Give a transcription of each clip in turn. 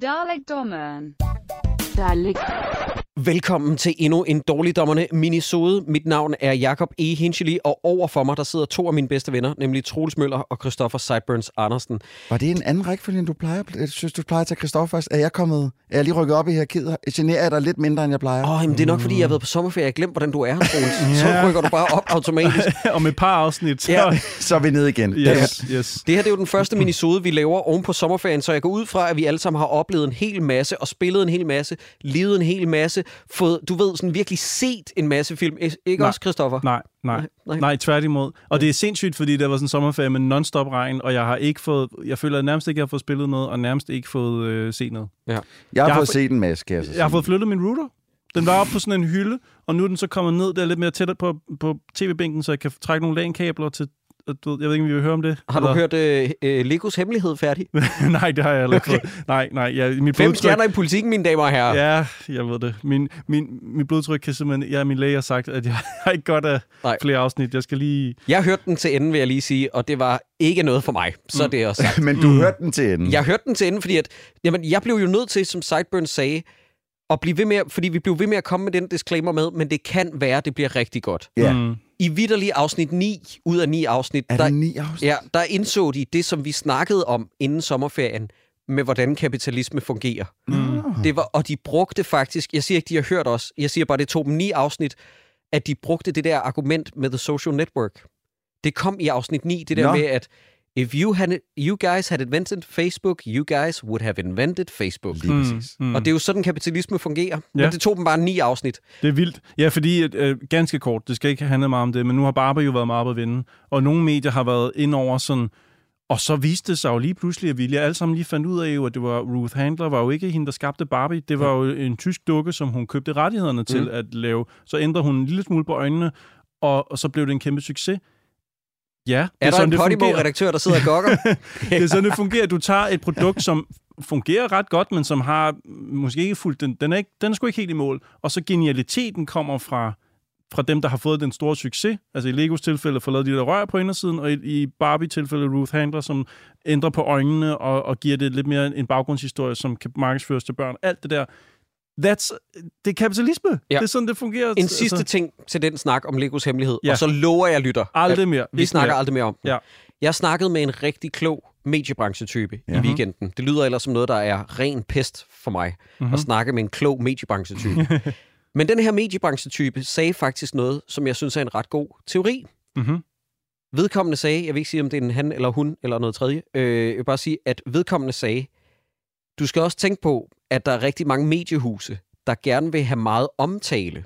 Dalek dommen. Dalek. Velkommen til endnu en dårligdommerne minisode. Mit navn er Jakob E. Hinchely, og over for mig der sidder to af mine bedste venner, nemlig Troels Møller og Christoffer Sideburns Andersen. Var det en anden rækkefølge, end du plejer? Jeg synes, du plejer at tage Christoffer først. Er jeg kommet... Er jeg lige rykket op i hierarkiet? Generer jeg dig lidt mindre, end jeg plejer? Åh, oh, det er nok fordi, jeg har været på sommerferie. Jeg har glemt, hvordan du er, Troels. Så Ja. rykker du bare op automatisk. Om et par afsnit. Så, Ja. Så er vi nede igen. yes, yes. Det her det er jo den første minisode, vi laver oven på sommerferien, så jeg går ud fra, at vi alle sammen har oplevet en hel masse, og spillet en hel masse, levet en hel masse, fået, du ved, sådan virkelig set en masse film. Ik- Ikke Nej. også, Christoffer? Nej, nej, Nej, nej. tværtimod. Og det er sindssygt, fordi der var sådan en sommerferie med non-stop regn, og jeg har ikke fået, jeg føler at nærmest ikke, jeg har fået spillet noget, og nærmest ikke fået øh, set noget. Jeg har Jeg har fået set en masse, kan jeg så Jeg har fået flyttet min router. Den var oppe på sådan en hylde, og nu er den så kommet ned der lidt mere tættere på, på tv-bænken, så jeg kan trække nogle LAN-kabler til... og Du, jeg ved ikke, om vi vil høre om det. Har du Eller- hørt øh, øh, Legos hemmelighed færdig? nej, det har jeg heller ikke okay. fået. Nej, nej. Ja, mit Fem blodtryk- stjerner i politikken, mine damer og herrer. Ja, jeg ved det. Min, min, min blodtryk kan simpelthen... Ja, min læge har sagt, at jeg har ikke godt af Nej. Flere afsnit. Jeg skal lige... Jeg hørte den til enden, vil jeg lige sige, og det var ikke noget for mig. Så er det også sagt. Men du mm. hørte den til enden. Jeg hørte den til enden, fordi at, jamen, jeg blev jo nødt til, som Sideburns sagde, at blive ved med, fordi vi blev ved med at komme med den disclaimer med, men det kan være, at det bliver rigtig godt. Ja. Mm. I vidderlig afsnit 9 ud af 9 afsnit, Er der, det ni afsnit? ja, der indså de det, som vi snakkede om inden sommerferien, med hvordan kapitalisme fungerer. Mm. Det var, og de brugte faktisk, jeg siger ikke, de har hørt os, jeg siger bare, det tog dem ni afsnit, at de brugte det der argument med The Social Network. Det kom i afsnit 9, det der Nå. med, at if you, had, you guys had invented Facebook, you guys would have invented Facebook. Lige præcis. Mm. Og det er jo sådan, kapitalisme fungerer. Ja. Men det tog dem bare ni afsnit. Det er vildt. Ja, fordi, øh, ganske kort, det skal ikke handle meget om det, men nu har Barbie jo været meget på vinden, og nogle medier har været ind over sådan, og så viste det sig jo lige pludselig, at vi lige alle sammen lige fandt ud af, jo, at det var Ruth Handler, var jo ikke hende, der skabte Barbie. Det var jo en tysk dukke, som hun købte rettighederne til Mm. at lave. Så ændrede hun en lille smule på øjnene, og, og så blev det en kæmpe succes. Ja, det Er, er der sådan, en. Podimo-redaktør, der sidder og gokker? det er sådan, det fungerer. Du tager et produkt, som fungerer ret godt, men som har måske ikke fuldt... Den, den, er, ikke, den er sgu ikke helt i mål. Og så genialiteten kommer fra, fra dem, der har fået den store succes. Altså i Legos tilfælde får lavet de der rør på indersiden, og i, i Barbie-tilfælde Ruth Handler, som ændrer på øjnene og, og giver det lidt mere en baggrundshistorie, som kan markedsføres til børn. Alt det der. That's, det er kapitalisme. Ja. Det er sådan, det fungerer. En sidste ting til den snak om Legos hemmelighed, ja. Og så lover jeg lytter. Aldrig mere. Vi snakker mere. aldrig mere om den. Ja. Jeg snakkede med en rigtig klog mediebranchetype ja. i Mhm. weekenden. Det lyder ellers som noget, der er ren pest for mig, mm-hmm. Mhm. at snakke med en klog mediebranchetype. Men den her mediebranchetype sagde faktisk noget, som jeg synes er en ret god teori. Mhm. Vedkommende sagde, jeg vil ikke sige, om det er en han eller hun eller noget tredje, øh, jeg vil bare sige, at vedkommende sagde, du skal også tænke på, at der er rigtig mange mediehuse, der gerne vil have meget omtale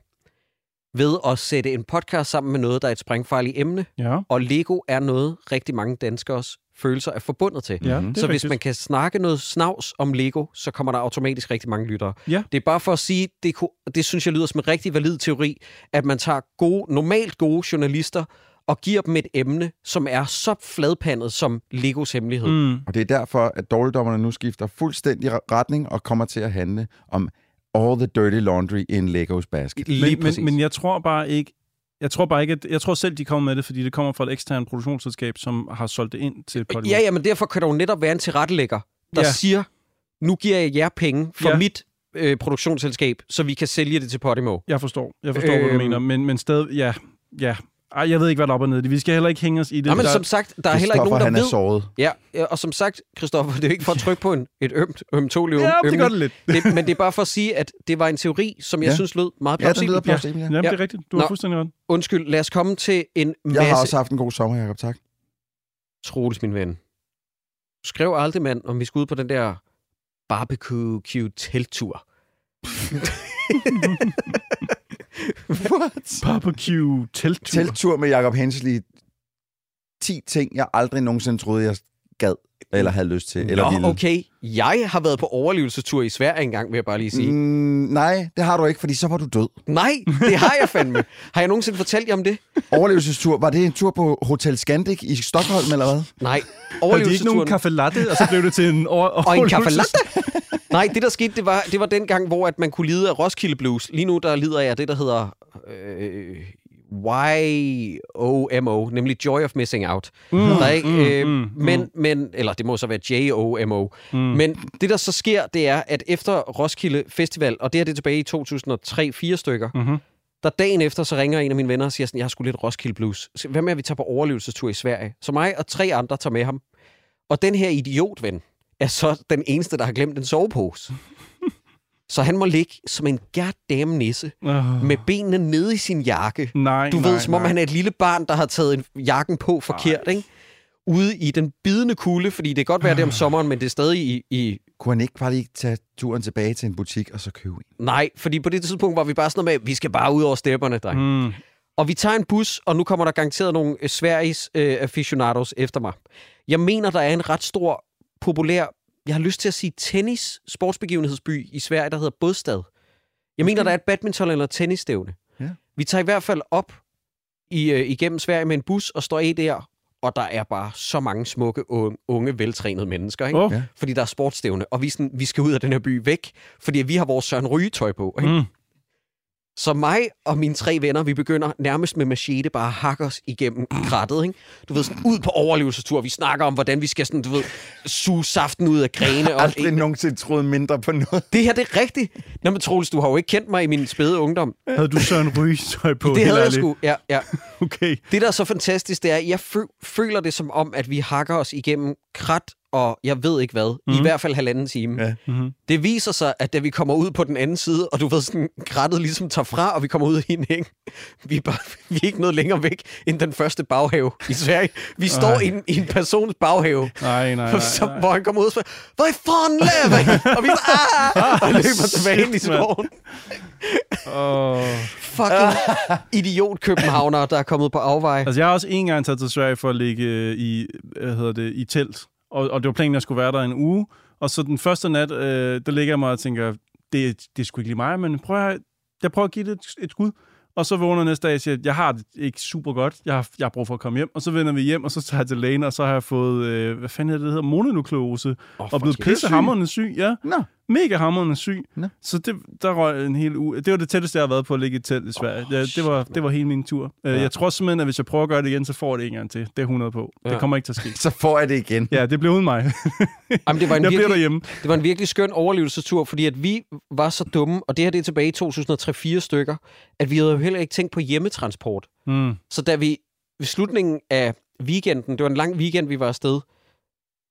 ved at sætte en podcast sammen med noget, der er et sprængfarligt emne, Ja. og Lego er noget, rigtig mange danskers følelser er forbundet til. Ja, Mhm. Så hvis rigtigt. man kan snakke noget snavs om Lego, så kommer der automatisk rigtig mange lyttere. Ja. Det er bare for at sige, det, kunne, det synes jeg lyder som en rigtig valid teori, at man tager gode, normalt gode journalister og giver dem et emne, som er så fladpandet som Legos hemmelighed. Mm. Og det er derfor, at dårligdommerne nu skifter fuldstændig re- retning og kommer til at handle om all the dirty laundry in Legos basket. Lige men, præcis. men, men jeg tror bare ikke, jeg tror bare ikke, at, jeg tror selv, de kommer med det, fordi det kommer fra et eksternt produktionsselskab, som har solgt det ind til Podimo. Ja, ja, men derfor kan der jo netop være en tilrettelægger, der ja. Siger, nu giver jeg jer penge for ja. Mit øh, produktionsselskab, så vi kan sælge det til Podimo. Jeg forstår, jeg forstår, øhm, hvad du Øhm. mener, men, men stadig, ja, ja. Ej, jeg ved ikke, hvad der er op og ned. det. Vi skal heller ikke hænge os i det. Nej, men der, som sagt, der er heller ikke nogen, han der er ved... såret. Ja, ja, og som sagt, Christoffer, det er jo ikke for at trykke på en, et ømt, ømtåligt ja, det gør det lidt. det, men det er bare for at sige, at det var en teori, som jeg ja. Ja. synes lød meget Ja, den plausibel. lyder Ja. plausibel, ja. Jamen, Ja. det er rigtigt. Du har Nå. fuldstændig ret. Undskyld, lad os komme til en masse... Jeg har også haft en god sommer, Jacob, tak. Troels, min ven. Skrev aldrig, mand, om vi skulle ud på den der barbecue cute telttur. What? Barbecue, telttur. Telttur med Jacob Hensley. 10 ting, jeg aldrig nogensinde troede, jeg gad eller havde lyst til. Eller Nå, ville. okay. Jeg har været på overlevelsestur i Sverige engang, vil jeg bare lige sige. Mm. Nej, det har du ikke, fordi så var du død. Nej, det har jeg fandme. Har jeg nogensinde fortalt jer om det? Overlevelsestur, var det en tur på Hotel Scandic i Stockholm, eller hvad? Nej. Og det er ikke nogen Overlevelsesturen... kaffe latte, og så blev det til en over- Og en kaffe overlevelses- latte? Nej, det der skete, det var, det var den gang, hvor at man kunne lide af Roskilde Blues. Lige nu, der lider jeg af det, der hedder øh, Y-O-M-O, nemlig Joy of Missing Out. Mm, Der er ikke, mm, øh, mm, men, men, eller det må så være J-O-M-O. Mm. Men det, der så sker, det er, at efter Roskilde Festival, og det her det er tilbage i 2003-4 stykker, Mhm. der dagen efter, så ringer en af mine venner og siger sådan, jeg har sgu lidt Roskilde Blues. Hvad med, at vi tager på overlevelsestur i Sverige? Så mig og tre andre tager med ham. Og den her idiotven er så den eneste, der har glemt en sovepose. Så han må ligge som en goddamn nisse Oh. med benene nede i sin jakke. Nej, Du nej, ved, som om nej. han er et lille barn, der har taget en jakken på forkert, ikke? Ude i den bidende kulde, fordi det kan godt være det er om sommeren, men det er stadig i, i... Kunne han ikke bare lige tage turen tilbage til en butik og så købe en? Nej, fordi på det tidspunkt var vi bare sådan noget med, vi skal bare ud over stepperne, dreng. Mm. Og vi tager en bus, og nu kommer der garanteret nogle øh, Sveriges øh, aficionados efter mig. Jeg mener, der er en ret stor, populær, jeg har lyst til at sige tennis sportsbegivenhedsby i Sverige, der hedder Bådstad. Jeg mener, der er et badminton- eller tennisstævne. Ja. Vi tager i hvert fald op i, øh, igennem Sverige med en bus og står i der, og der er bare så mange smukke, unge, unge veltrænede mennesker, ikke? Oh. Ja. Fordi der er sportsstævne, og vi, sådan, vi skal ud af den her by væk, fordi vi har vores Søren Ryge-tøj på. Ikke? Mm. Så mig og mine tre venner, vi begynder nærmest med machete bare at hakke os igennem krattet, ikke? Du ved, sådan ud på overlevelsestur. Vi snakker om, hvordan vi skal sådan, du ved, suge saften ud af grene. Og Aldrig nogensinde troet mindre på noget. det her, det er rigtigt. Nå, men Troels, du har jo ikke kendt mig i min spæde ungdom. Havde du Søren Ryge-tøj på? det havde jeg sgu. Ja, ja. Okay. Det, der er så fantastisk, det er, at jeg fø- føler det som om, at vi hakker os igennem krat og jeg ved ikke hvad. Mm. I Mhm. hvert fald halvanden time. Ja. Mm-hmm. Det viser sig, at da vi kommer ud på den anden side, og du ved, sådan krattet ligesom tager fra, og vi kommer ud i en hæng, vi er, bare, vi er ikke noget længere væk end den første baghave i Sverige. Vi står i en, i en persons baghave, Nej, nej, nej. så, nej. hvor han kommer ud og spørger, hvor i fanden laver? Og vi bare, ah, og løber tilbage ind i skoven. Åh. Fucking idiot københavner, der er kommet på afvej. Altså, jeg har også en gang taget til Sverige for at ligge øh, i, hvad hedder det, i telt. Og, og det var planen, at jeg skulle være der en uge. Og så den første nat, øh, der ligger jeg mig og tænker, det, det er sgu ikke lige mig, men prøv at, jeg prøver at give det et, et skud. Og så vågner jeg næste dag og siger, jeg har det ikke super godt. Jeg har, jeg har brug for at komme hjem. Og så vender vi hjem, og så tager jeg til lægen, og så har jeg fået, øh, hvad fanden er det, det hedder, mononukleose. Oh, og blevet pissehammerende syg. Ja, Nå. Mega hammerende syg. Nå. Så det, der røg en hel uge. Det var det tætteste, jeg har været på at ligge i telt i Sverige. Oh, ja, det, var, det var hele min tur. Ja. Ja. Jeg tror simpelthen, at hvis jeg prøver at gøre det igen, så får jeg det en gang til. Det er 100 på. Ja. Ja. Det kommer ikke til at ske. Så får jeg det igen. Ja, det blev uden mig. Jamen, det var en Jeg bliver virkelig, derhjemme. Det var en virkelig skøn overlevelsestur, fordi at vi var så dumme, og det her det er tilbage i 2003-4 stykker, at vi havde jo heller ikke tænkt på hjemmetransport. Mm. Så da vi ved slutningen af weekenden, det var en lang weekend, vi var afsted,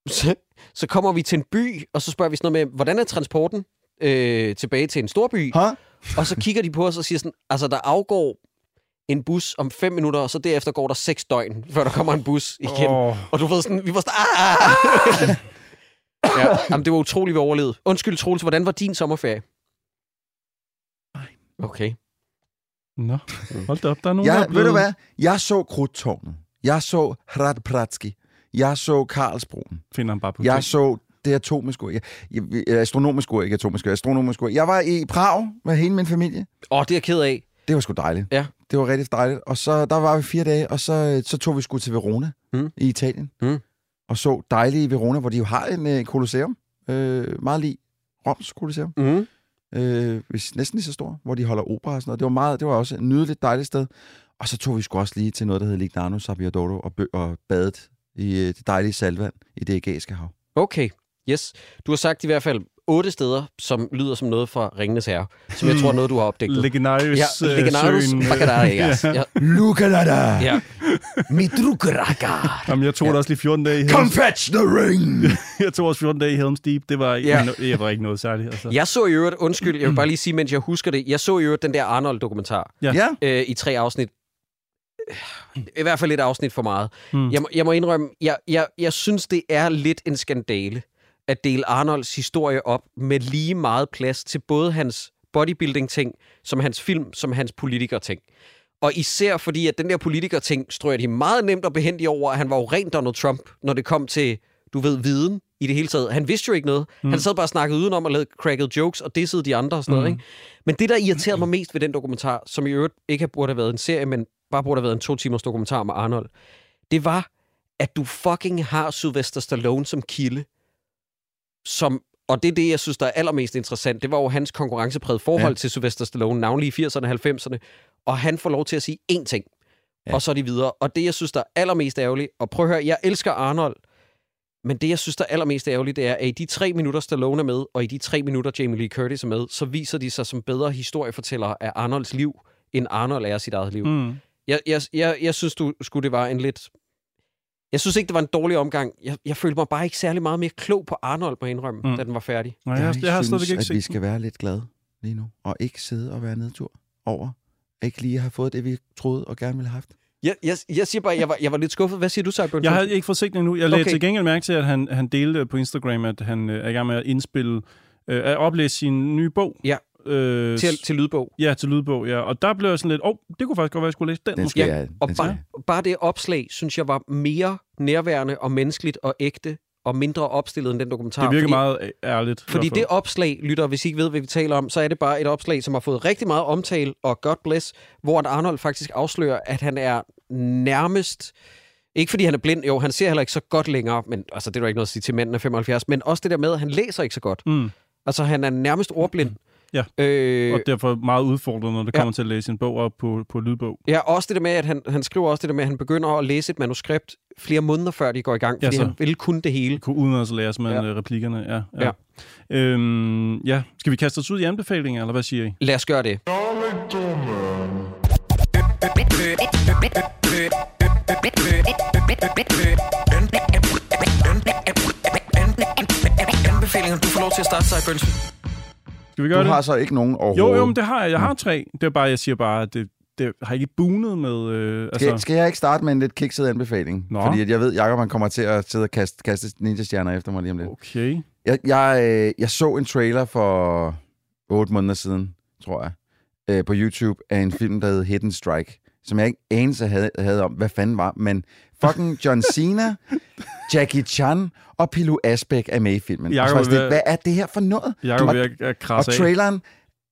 så, så kommer vi til en by, og så spørger vi sådan noget med, hvordan er transporten øh, tilbage til en stor by? Huh? Og så kigger de på os og siger sådan, altså der afgår en bus om fem minutter, og så derefter går der seks døgn, før der kommer en bus igen. Oh. Og du ved sådan, vi var sådan, ah! ja, jamen, det var utroligt, vi overlevede. Undskyld, Troels, hvordan var din sommerferie? Okay. Nå, hold da op. Der er nogen, der Jeg, er ved blevet... du hvad? Jeg så Krudtårnet. Jeg så Hradpratski. Jeg så Karlsbroen. Finder han bare på Jeg ting. så det atomiske ur. Jeg, astronomiske ur, ikke atomiske ur. Astronomiske ur. Jeg var i Prag med hele min familie. Åh, det er jeg ked af. Det var sgu dejligt. Ja. Det var rigtig dejligt. Og så der var vi fire dage, og så, så tog vi sgu til Verona Mm. i Italien. Mm. Og så dejlige Verona, hvor de jo har en øh, kolosseum. Øh, meget lige Roms kolosseum. Mm. øh, hvis næsten lige så stor, hvor de holder opera og sådan noget. Det var, meget, det var også et nydeligt, dejligt sted. Og så tog vi sgu også lige til noget, der hedder Lignano Sabbiadoro og, bø- og badet i øh, det dejlige salvand i det ægæiske hav. Okay, yes. Du har sagt i hvert fald otte steder, som lyder som noget fra Ringenes Herre, som jeg tror er noget, du har opdaget. Legendarius Ja, Legendarius søen, øh. Ja. Lukalada! ja. Midrukragar. Jamen, jeg tog ja. også lige 14 dage i Come Helms... fetch the ring! Jeg tog også 14 dage i Helms Deep. Det var, Ja. det var ikke noget særligt. Altså. Jeg så i øvrigt, undskyld, jeg vil bare lige sige, mens jeg husker det, jeg så i øvrigt den der Arnold-dokumentar Ja. ja. øh, i tre afsnit. I hvert fald et afsnit for meget. Hmm. Jeg, må, jeg må indrømme, jeg, jeg, jeg synes, det er lidt en skandale at dele Arnolds historie op med lige meget plads til både hans bodybuilding-ting, som hans film, som hans politiker-ting. Og især fordi, at den der politiker-ting strøger de meget nemt og behendigt over, at han var jo rent Donald Trump, når det kom til, du ved, viden i det hele taget. Han vidste jo ikke noget. Mm. Han sad bare og snakkede udenom og lavede cracked jokes og dissede de andre og sådan mm. noget. Ikke? Men det, der irriterede mig mest ved den dokumentar, som i øvrigt ikke har burde have været en serie, men bare burde have været en to timers dokumentar med Arnold, det var, at du fucking har Sylvester Stallone som kilde, som, og det er det, jeg synes, der er allermest interessant, det var jo hans konkurrencepræget forhold ja. Til Sylvester Stallone, navnlig i 80'erne og 90'erne, og han får lov til at sige én ting. ja. og så er de videre. Og det, jeg synes, der er allermest ærgerligt, og prøv at høre, jeg elsker Arnold, men det, jeg synes, der er allermest ærgerligt, det er, at i de tre minutter, Stallone er med, og i de tre minutter, Jamie Lee Curtis er med, så viser de sig som bedre historiefortællere af Arnolds liv, end Arnold er sit eget liv. Mm. Jeg, jeg, jeg, jeg synes, du skulle det var en lidt... Jeg synes ikke, det var en dårlig omgang. Jeg, jeg følte mig bare ikke særlig meget mere klog på Arnold, må jeg indrømme, Mm. da den var færdig. Nej, jeg, jeg, jeg har synes, ikke at vi skal være lidt glade lige nu, og ikke sidde og være nedtur over ikke lige have fået det, vi troede og gerne ville have haft. Jeg, jeg, jeg siger bare, at jeg var, jeg var lidt skuffet. Hvad siger du, Cyburn? Jeg har ikke fået set den endnu. Jeg lagde Okay. til gengæld mærke til, at han, han delte på Instagram, at han øh, er i gang med at indspille, øh, at oplæse sin nye bog. Ja. Øh, til, til lydbog. Ja, til lydbog, ja. Og der blev jeg sådan lidt, åh, oh, det kunne faktisk godt være, at jeg skulle læse den, Den måske. skal Ja, Og den bare, bare det opslag, synes jeg var mere nærværende og menneskeligt og ægte og mindre opstillet end den dokumentar. Det virker fordi, meget øh, ærligt. Fordi det opslag, lytter, hvis I ikke ved, hvad vi taler om, så er det bare et opslag, som har fået rigtig meget omtale, og God bless, hvor at Arnold faktisk afslører, at han er nærmest... Ikke fordi han er blind, jo, han ser heller ikke så godt længere, men altså, det er der ikke noget at sige til manden af 75, men også det der med, at han læser ikke så godt. Mm. Altså, han er nærmest ordblind. Ja. Øh, Og derfor meget udfordrende, når det Ja. kommer til at læse en bog op på, på lydbog. Ja, også det der med, at han, han skriver også det der med, at han begynder at læse et manuskript flere måneder før de går i gang, Ja, fordi så. han vil kunne det hele. Kunne uden at lære man Ja. ja. replikkerne. Ja, ja. Ja. ja. Øhm, ja. Skal vi kaste os ud i anbefalinger, eller hvad siger I? Lad os gøre det. Anbefalinger, du får lov til at starte, Cyburns. Skal vi gøre Du det? har så ikke nogen Jo, overhovedet. jo, men det har jeg. Jeg har tre. Det er bare, jeg siger bare, at det, det har ikke bunet med... Øh, Skal, altså, skal jeg ikke starte med en lidt kikset anbefaling? Nå. Fordi at jeg ved, at Jacob han kommer til at sidde og kaste, kaste ninja-stjerner efter mig lige om lidt. okay. Jeg, jeg, øh, jeg så en trailer for otte måneder siden, tror jeg, øh, på YouTube af en film, der hed Hidden Strike, som jeg ikke anelse havde, havde om, hvad fanden var, men fucking John Cena, Jackie Chan og Pilu Asbæk er med i filmen. Jacob Og så jeg er hvad er det her for noget? Jeg er Og- at Og traileren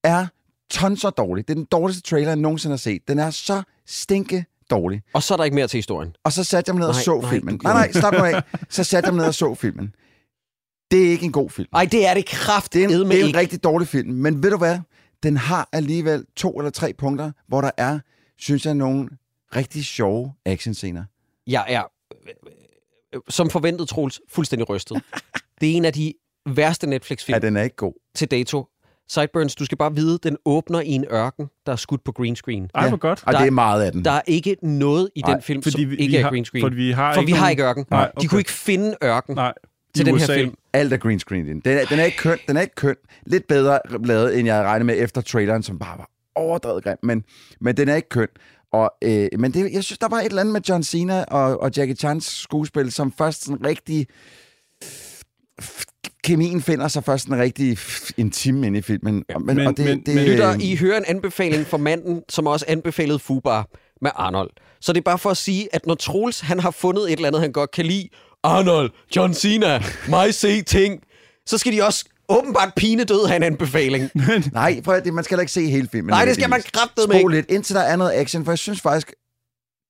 er tonser dårlig. Det er den dårligste trailer, jeg nogensinde har set. Den er så stinke dårlig. Og så er der ikke mere til historien. Og så satte jeg mig ned og Nej, så nej, filmen. Nej, nej, slap nu af. Så satte jeg mig ned og så filmen. Det er ikke en god film. Ej, det er det Det er en, det er en rigtig dårlig film. Men ved du hvad? Den har alligevel to eller tre punkter, hvor der er, synes jeg, nogle rigtig sjove actionscener. Jeg er, øh, som forventet, Troels, fuldstændig rystet. Det er en af de værste Netflix-film Ja, den er ikke god. til dato. Sideburns, du skal bare vide, den åbner i en ørken, der er skudt på green screen. Ej, hvor godt. Og Der- det er meget af den. Der er ikke noget i Nej, den film, Fordi som vi, ikke vi er har, green screen. For vi har For ikke vi har ikke ørken. Nej, De okay. kunne ikke finde ørken Nej, til den USA. her film. Alt er green screen i den. Den er, den er ikke køn. Den er ikke køn. Lidt bedre lavet, end jeg regnede med efter traileren, som bare var overdrevet grim. Men, men den er ikke køn. Og, øh, men det, jeg synes, der var et eller andet med John Cena og, og Jackie Chans skuespil, som først sådan rigtig... Kemien finder sig først en rigtig en time ind i filmen. Ja, men, men- og det, men- det, men Lytter, I hører en anbefaling fra manden, som også anbefalede Fubar med Arnold. Så det er bare for at sige, at når Troels han har fundet et eller andet, han godt kan lide, Arnold, John Cena, mig se ting, så skal de også åbenbart pine død have en anbefaling. Nej, at, det, man skal heller ikke se hele filmen. Nej, det skal man nødvendigvis. kraftedeme Spol lidt, indtil der er noget action, for jeg synes faktisk,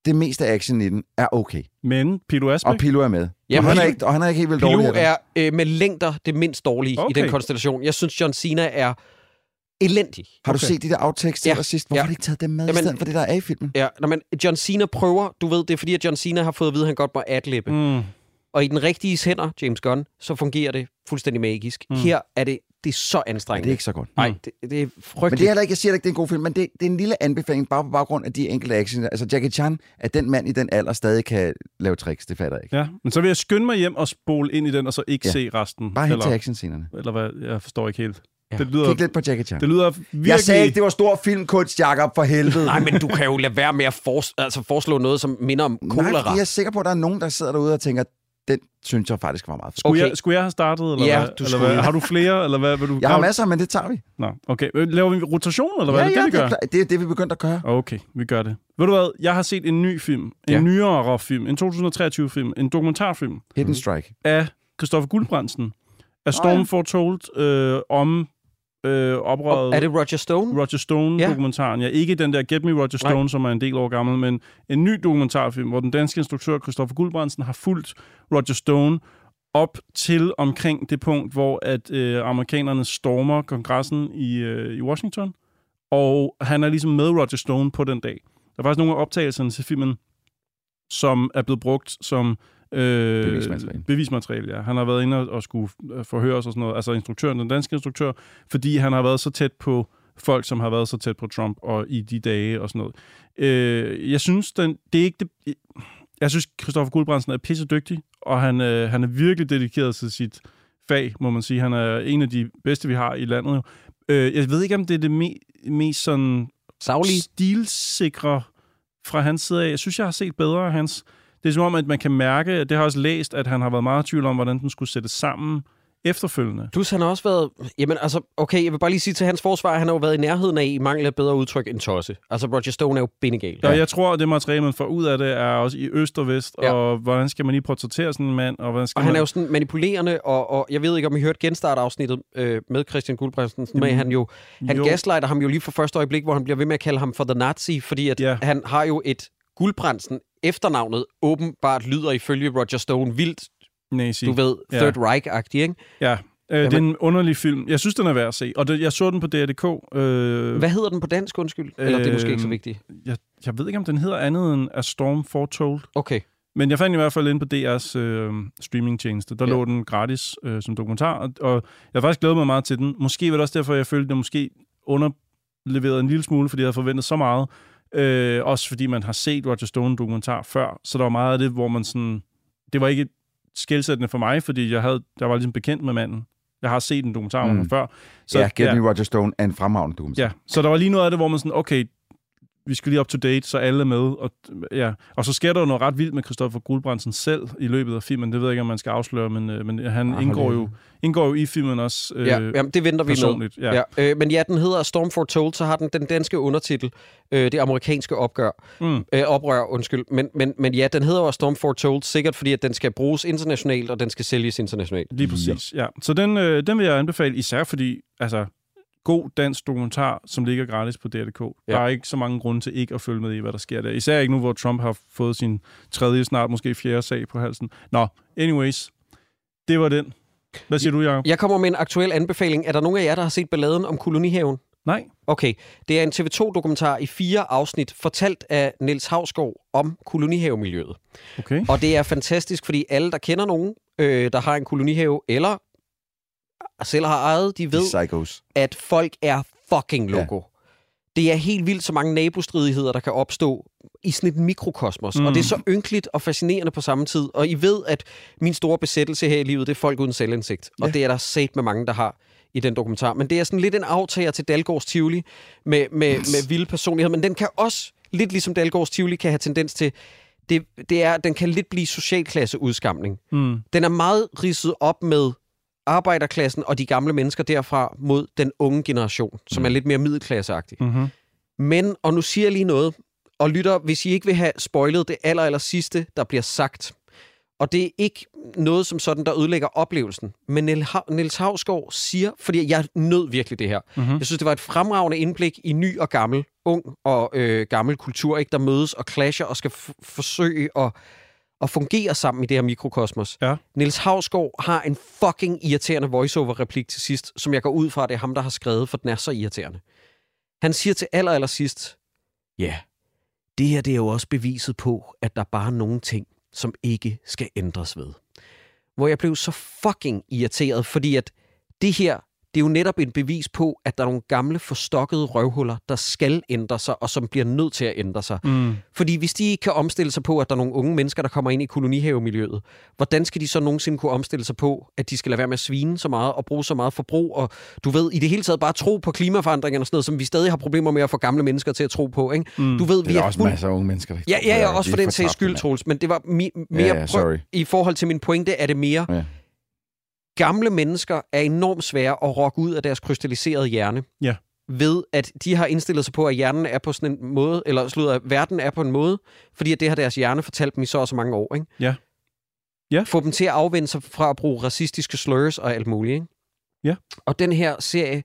det meste af action i den er okay. Men Pilo Og Asbæk, Pilo er med. Ja, og, han er Pilo- ikke, og han er ikke helt vildt dårlig. Pilou heller. er øh, med længder det mindst dårlige okay. i den konstellation. Jeg synes, John Cena er elendig. Har du Okay. set de der outtakes til Ja, sidst? Hvorfor ja. har de ikke taget dem med Jamen- i stedet for det, der er i filmen? Ja, når man, John Cena prøver, du ved, det er fordi, at John Cena har fået at vide, at han godt må adlippe. Mm. Mm, Og i den rigtige hænder, James Gunn, så fungerer det fuldstændig magisk. Mm. Her er det, det er så Ja, anstrengende. det er ikke så godt. Nej, det, det er Men frygteligt. det er heller ikke, jeg siger ikke, det er en god film, men det, det er en lille anbefaling, bare på baggrund af de enkelte action. Altså Jackie Chan, at den mand i den alder stadig kan lave tricks, det fatter jeg ikke. ja. Men så vil jeg skynde mig hjem og spole ind i den, og så ikke Ja. se resten. Bare hen til eller, actionscenerne. eller hvad? Jeg forstår ikke helt. Ja. Det lyder, Kig lidt på Jackie Chan. det lyder virkelig... Jeg sagde ikke, det var stor filmkunst, Jacob, for helvede. Nej, men du kan jo lade være med at fors- altså foreslå noget, som minder om Nej, kolera. fordi jeg er sikker på, at der er nogen, der sidder derude og tænker, den synes jeg faktisk var meget fed. Skulle, Okay. jeg, skulle jeg have startet, eller Ja, hvad? du eller hvad? Har du flere, eller hvad? Vil du Jeg har masser, men det tager vi. Nå, okay. Øh, Laver vi rotation, eller hvad ja, det, ja, det, vi gør? er, det er det, vi begyndte at gøre. Okay, vi gør det. Ved du hvad? Jeg har set en ny film. En Ja. nyere film. En 2023-film. En dokumentarfilm Hidden Strike. af Christopher Guldbrandsen. Af Storm Åh, ja. oh, Foretold øh, om øh, oprøret... Er det Roger Stone? Roger Stone-dokumentaren. Ja. ikke den der Get Me Roger Stone, Nej. som er en del år gammel, men en ny dokumentarfilm, hvor den danske instruktør Christopher Guldbrandsen har fulgt Roger Stone op til omkring det punkt, hvor at øh, amerikanerne stormer kongressen i, øh, i Washington, og han er ligesom med Roger Stone på den dag. Der er faktisk nogle af optagelserne til filmen, som er blevet brugt som øh, Bevismateriale. bevismateriale. Ja. Han har været inde og, og skulle øh, forhøres og sådan noget, altså instruktøren, den danske instruktør, fordi han har været så tæt på folk, som har været så tæt på Trump og i de dage og sådan noget. Øh, jeg synes, den, det er ikke det, jeg synes, Christoffer Guldbrandsen er pisse dygtig, og han, øh, han er virkelig dedikeret til sit fag, må man sige. Han er en af de bedste, vi har i landet. Øh, jeg ved ikke, om det er det me- mest sådan Savlige. stilsikre fra hans side af. Jeg synes, jeg har set bedre af hans. Det er som om, at man kan mærke, det har jeg også læst, at han har været meget i tvivl om, hvordan den skulle sættes sammen efterfølgende. Plus han har også været... Jamen altså, okay, jeg vil bare lige sige til hans forsvar, han har jo været i nærheden af, i mangel af bedre udtryk, en tosse. Altså, Roger Stone er jo bindegal. Ja. Og jeg tror, at det materiale, man får ud af det, er også i øst og vest, Ja. ja. og hvordan skal man lige portrættere sådan en mand, og hvordan skal Og han man... er jo sådan manipulerende, og, og jeg ved ikke, om I hørte genstart-afsnittet øh, med Christian Guldbrandsen, men han jo, han jo. gaslighter ham jo lige fra første øjeblik, hvor han bliver ved med at kalde ham for the Nazi, fordi at Ja. han har jo et Guldbrandsen efternavnet åbenbart lyder ifølge Roger Stone vildt, Nazi. du ved, Ja. Third Reich-agtig, ikke? Ja, øh, det er en underlig film. Jeg synes, den er værd at se. Og det, jeg så den på DR.dk. Øh, Hvad hedder den på dansk, undskyld? Eller det er måske ikke så Øhm, vigtigt. jeg, jeg ved ikke, om den hedder andet end A Storm Foretold. Okay. Men jeg fandt i hvert fald inde på DR's øh, streamingtjeneste. Der Ja. ja. lå den gratis øh, som dokumentar, og, og jeg har faktisk glædet mig meget til den. Måske var det også derfor, jeg følte, at det måske underleveret en lille smule, fordi jeg havde forventet så meget. Øh, også fordi man har set Roger Stone dokumentar før, så der var meget af det, hvor man sådan... Det var ikke skældsættende for mig, fordi jeg, havde, jeg var ligesom bekendt med manden. Jeg har set en dokumentar om Mm. ham før. Så, ja, Get Me Roger Stone er en fremragende dokumentar. Ja, så der var lige noget af det, hvor man sådan, okay, vi skal lige up to date, så alle er med. Og, ja. og så sker der jo noget ret vildt med Christoffer Guldbrandsen selv i løbet af filmen. Det ved jeg ikke, om man skal afsløre, men, øh, men han Ah, indgår jo, indgår jo i filmen også øh, Ja, jamen, det venter vi med. personligt. Ja. Ja. Øh, men ja, den hedder Storm Foretold, så har den den danske undertitel, øh, det amerikanske opgør, Mm. øh, oprør, undskyld. Men, men, men ja, den hedder også Storm Foretold, sikkert fordi, at den skal bruges internationalt, og den skal sælges internationalt. Lige præcis, ja. Så den, øh, den vil jeg anbefale, især fordi, altså, god dansk dokumentar, som ligger gratis på DR.dk. Ja. Der er ikke så mange grunde til ikke at følge med i, hvad der sker der. Især ikke nu, hvor Trump har fået sin tredje, snart måske fjerde sag på halsen. Nå, anyways. Det var den. Hvad siger du, Jacob? Jeg kommer med en aktuel anbefaling. Er der nogen af jer, der har set balladen om kolonihaven? Nej. Okay, det er en TV2-dokumentar i fire afsnit, fortalt af Niels Havsgaard om kolonihavemiljøet. Okay. Og det er fantastisk, fordi alle, der kender nogen, øh, der har en kolonihave, eller selv har ejet, de De ved, psychos. at folk er fucking loco. Ja. Det er helt vildt så mange nabostridigheder, der kan opstå i sådan et mikrokosmos. Mm. Mm. Og det er så ynkeligt og fascinerende på samme tid. Og I ved, at min store besættelse her i livet, det er folk uden selvindsigt. Ja. Og det er der sat med mange, der har i den dokumentar. Men det er sådan lidt en aftager til Dalgårds Tivoli med, med, Yes. med vilde personlighed. Men den kan også, lidt ligesom Dalgårds Tivoli, kan have tendens til, det, det er, den kan lidt blive socialklasseudskamning. Mm. Den er meget ridset op med arbejderklassen og de gamle mennesker derfra mod den unge generation, som Mm. er lidt mere middelklasseagtig. Mm-hmm. Men, og nu siger jeg lige noget, og lytter, hvis I ikke vil have spoilet det aller, aller sidste, der bliver sagt, og det er ikke noget som sådan, der ødelægger oplevelsen, men Niels Havsgaard siger, fordi jeg nød virkelig det her, Mm-hmm. jeg synes, det var et fremragende indblik i ny og gammel, ung og øh, gammel kultur, ikke, der mødes og clasher og skal f- forsøge at, at fungere sammen i det her mikrokosmos. Ja. Niels Havsgaard har en fucking irriterende voiceover-replik til sidst, som jeg går ud fra, det er ham, der har skrevet, for den er så irriterende. Han siger til aller, aller sidst, ja, det her det er jo også beviset på, at der bare er nogle ting, som ikke skal ændres ved. Hvor jeg blev så fucking irriteret, fordi at det her, det er jo netop et bevis på, at der er nogle gamle forstokkede røvhuller, der skal ændre sig, og som bliver nødt til at ændre sig. Mm. Fordi hvis de ikke kan omstille sig på, at der er nogle unge mennesker, der kommer ind i kolonihavemiljøet, hvordan skal de så nogensinde kunne omstille sig på, at de skal lade være med at svine så meget og bruge så meget forbrug, og du ved, i det hele taget bare tro på klimaforandringerne og sådan noget, som vi stadig har problemer med at få gamle mennesker til at tro på, ikke? Mm. Du ved, Det vi er er også fuld- masser af unge mennesker, der Ja, ja, ja, også for er den sags skyld, Troels, men det var mi- mere Ja, ja, sorry. i forhold til min pointe, er det mere. Ja. Gamle mennesker er enormt svære at rokke ud af deres krystalliserede hjerne. Ja. Ved at de har indstillet sig på, at hjernen er på sådan en måde, eller at verden er på en måde, fordi at det har deres hjerne fortalt dem i så og så mange år. Ikke? Ja. Ja. Få dem til at afvende sig fra at bruge racistiske slurs og alt muligt. Ikke? Ja. Og den her serie,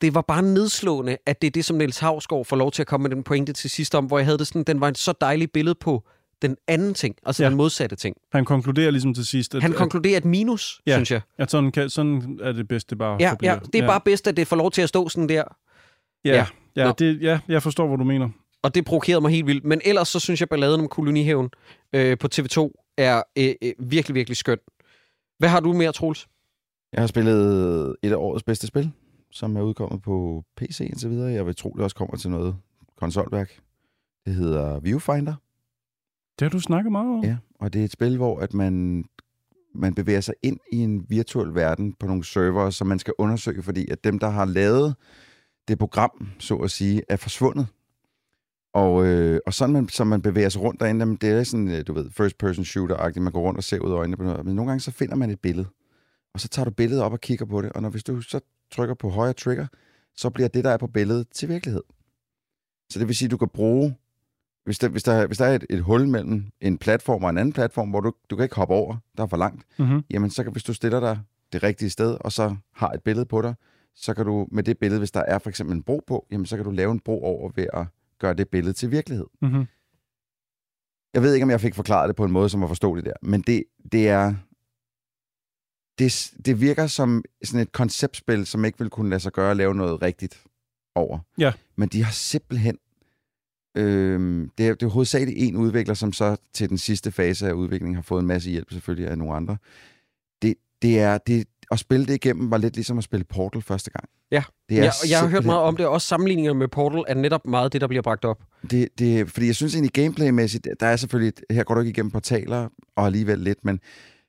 det var bare nedslående, at det er det, som Niels Havsgaard får lov til at komme med den pointe til sidst om, hvor jeg havde det sådan, den var et så dejligt billede på den anden ting, altså Ja. den modsatte ting. Han konkluderer ligesom til sidst, at, Han konkluderer et minus, Ja. synes jeg. at sådan, kan, sådan er det bedste bare Ja, forbliver. ja, det er bare bedst, at det får lov til at stå sådan der. Ja, Ja. ja, ja, Nå. det, ja, jeg forstår, hvad du mener. og det provokerede mig helt vildt. Men ellers så synes jeg, balladen om kolonihaven øh, på TV2 er øh, øh, virkelig, virkelig skøn. Hvad har du mere, Troels? Jeg har spillet et af årets bedste spil, som er udkommet på PC indtil videre. Jeg vil tro, det også kommer til noget konsolværk. Det hedder Viewfinder. Det har du snakket meget om. Ja, og det er et spil, hvor at man, man bevæger sig ind i en virtuel verden på nogle server, som man skal undersøge, fordi at dem, der har lavet det program, så at sige, er forsvundet. Og, øh, og sådan, man, som man bevæger sig rundt derinde, det er sådan, øh, du ved, first-person shooter-agtigt, man går rundt og ser ud af øjnene på noget. Men nogle gange så finder man et billede, og så tager du billedet op og kigger på det, og når hvis du så trykker på højre trigger, så bliver det, der er på billedet, til virkelighed. Så det vil sige, at du kan bruge, hvis der, hvis der, hvis der er et, et hul mellem en platform og en anden platform, hvor du, du kan ikke hoppe over, der er for langt, Mm-hmm. jamen så kan, hvis du stiller dig det rigtige sted, og så har et billede på dig, så kan du med det billede, hvis der er for eksempel en bro på, jamen så kan du lave en bro over ved at gøre det billede til virkelighed. Mm-hmm. Jeg ved ikke, om jeg fik forklaret det på en måde, som var forståelig der, men det, det er... Det, det virker som sådan et konceptspil, som ikke vil kunne lade sig gøre at lave noget rigtigt over. Ja. Men de har simpelthen... Øh, det, er, det er hovedsageligt en udvikler, som så til den sidste fase af udviklingen har fået en masse hjælp selvfølgelig af nogle andre. Det, det er... Det, at spille det igennem var lidt ligesom at spille Portal første gang. Ja. Det er Ja, og jeg har hørt meget om det, og også sammenligninger med Portal er netop meget det, der bliver bragt op. Det, det, fordi jeg synes egentlig gameplaymæssigt, der er selvfølgelig, her går du ikke igennem portaler, og alligevel lidt, men,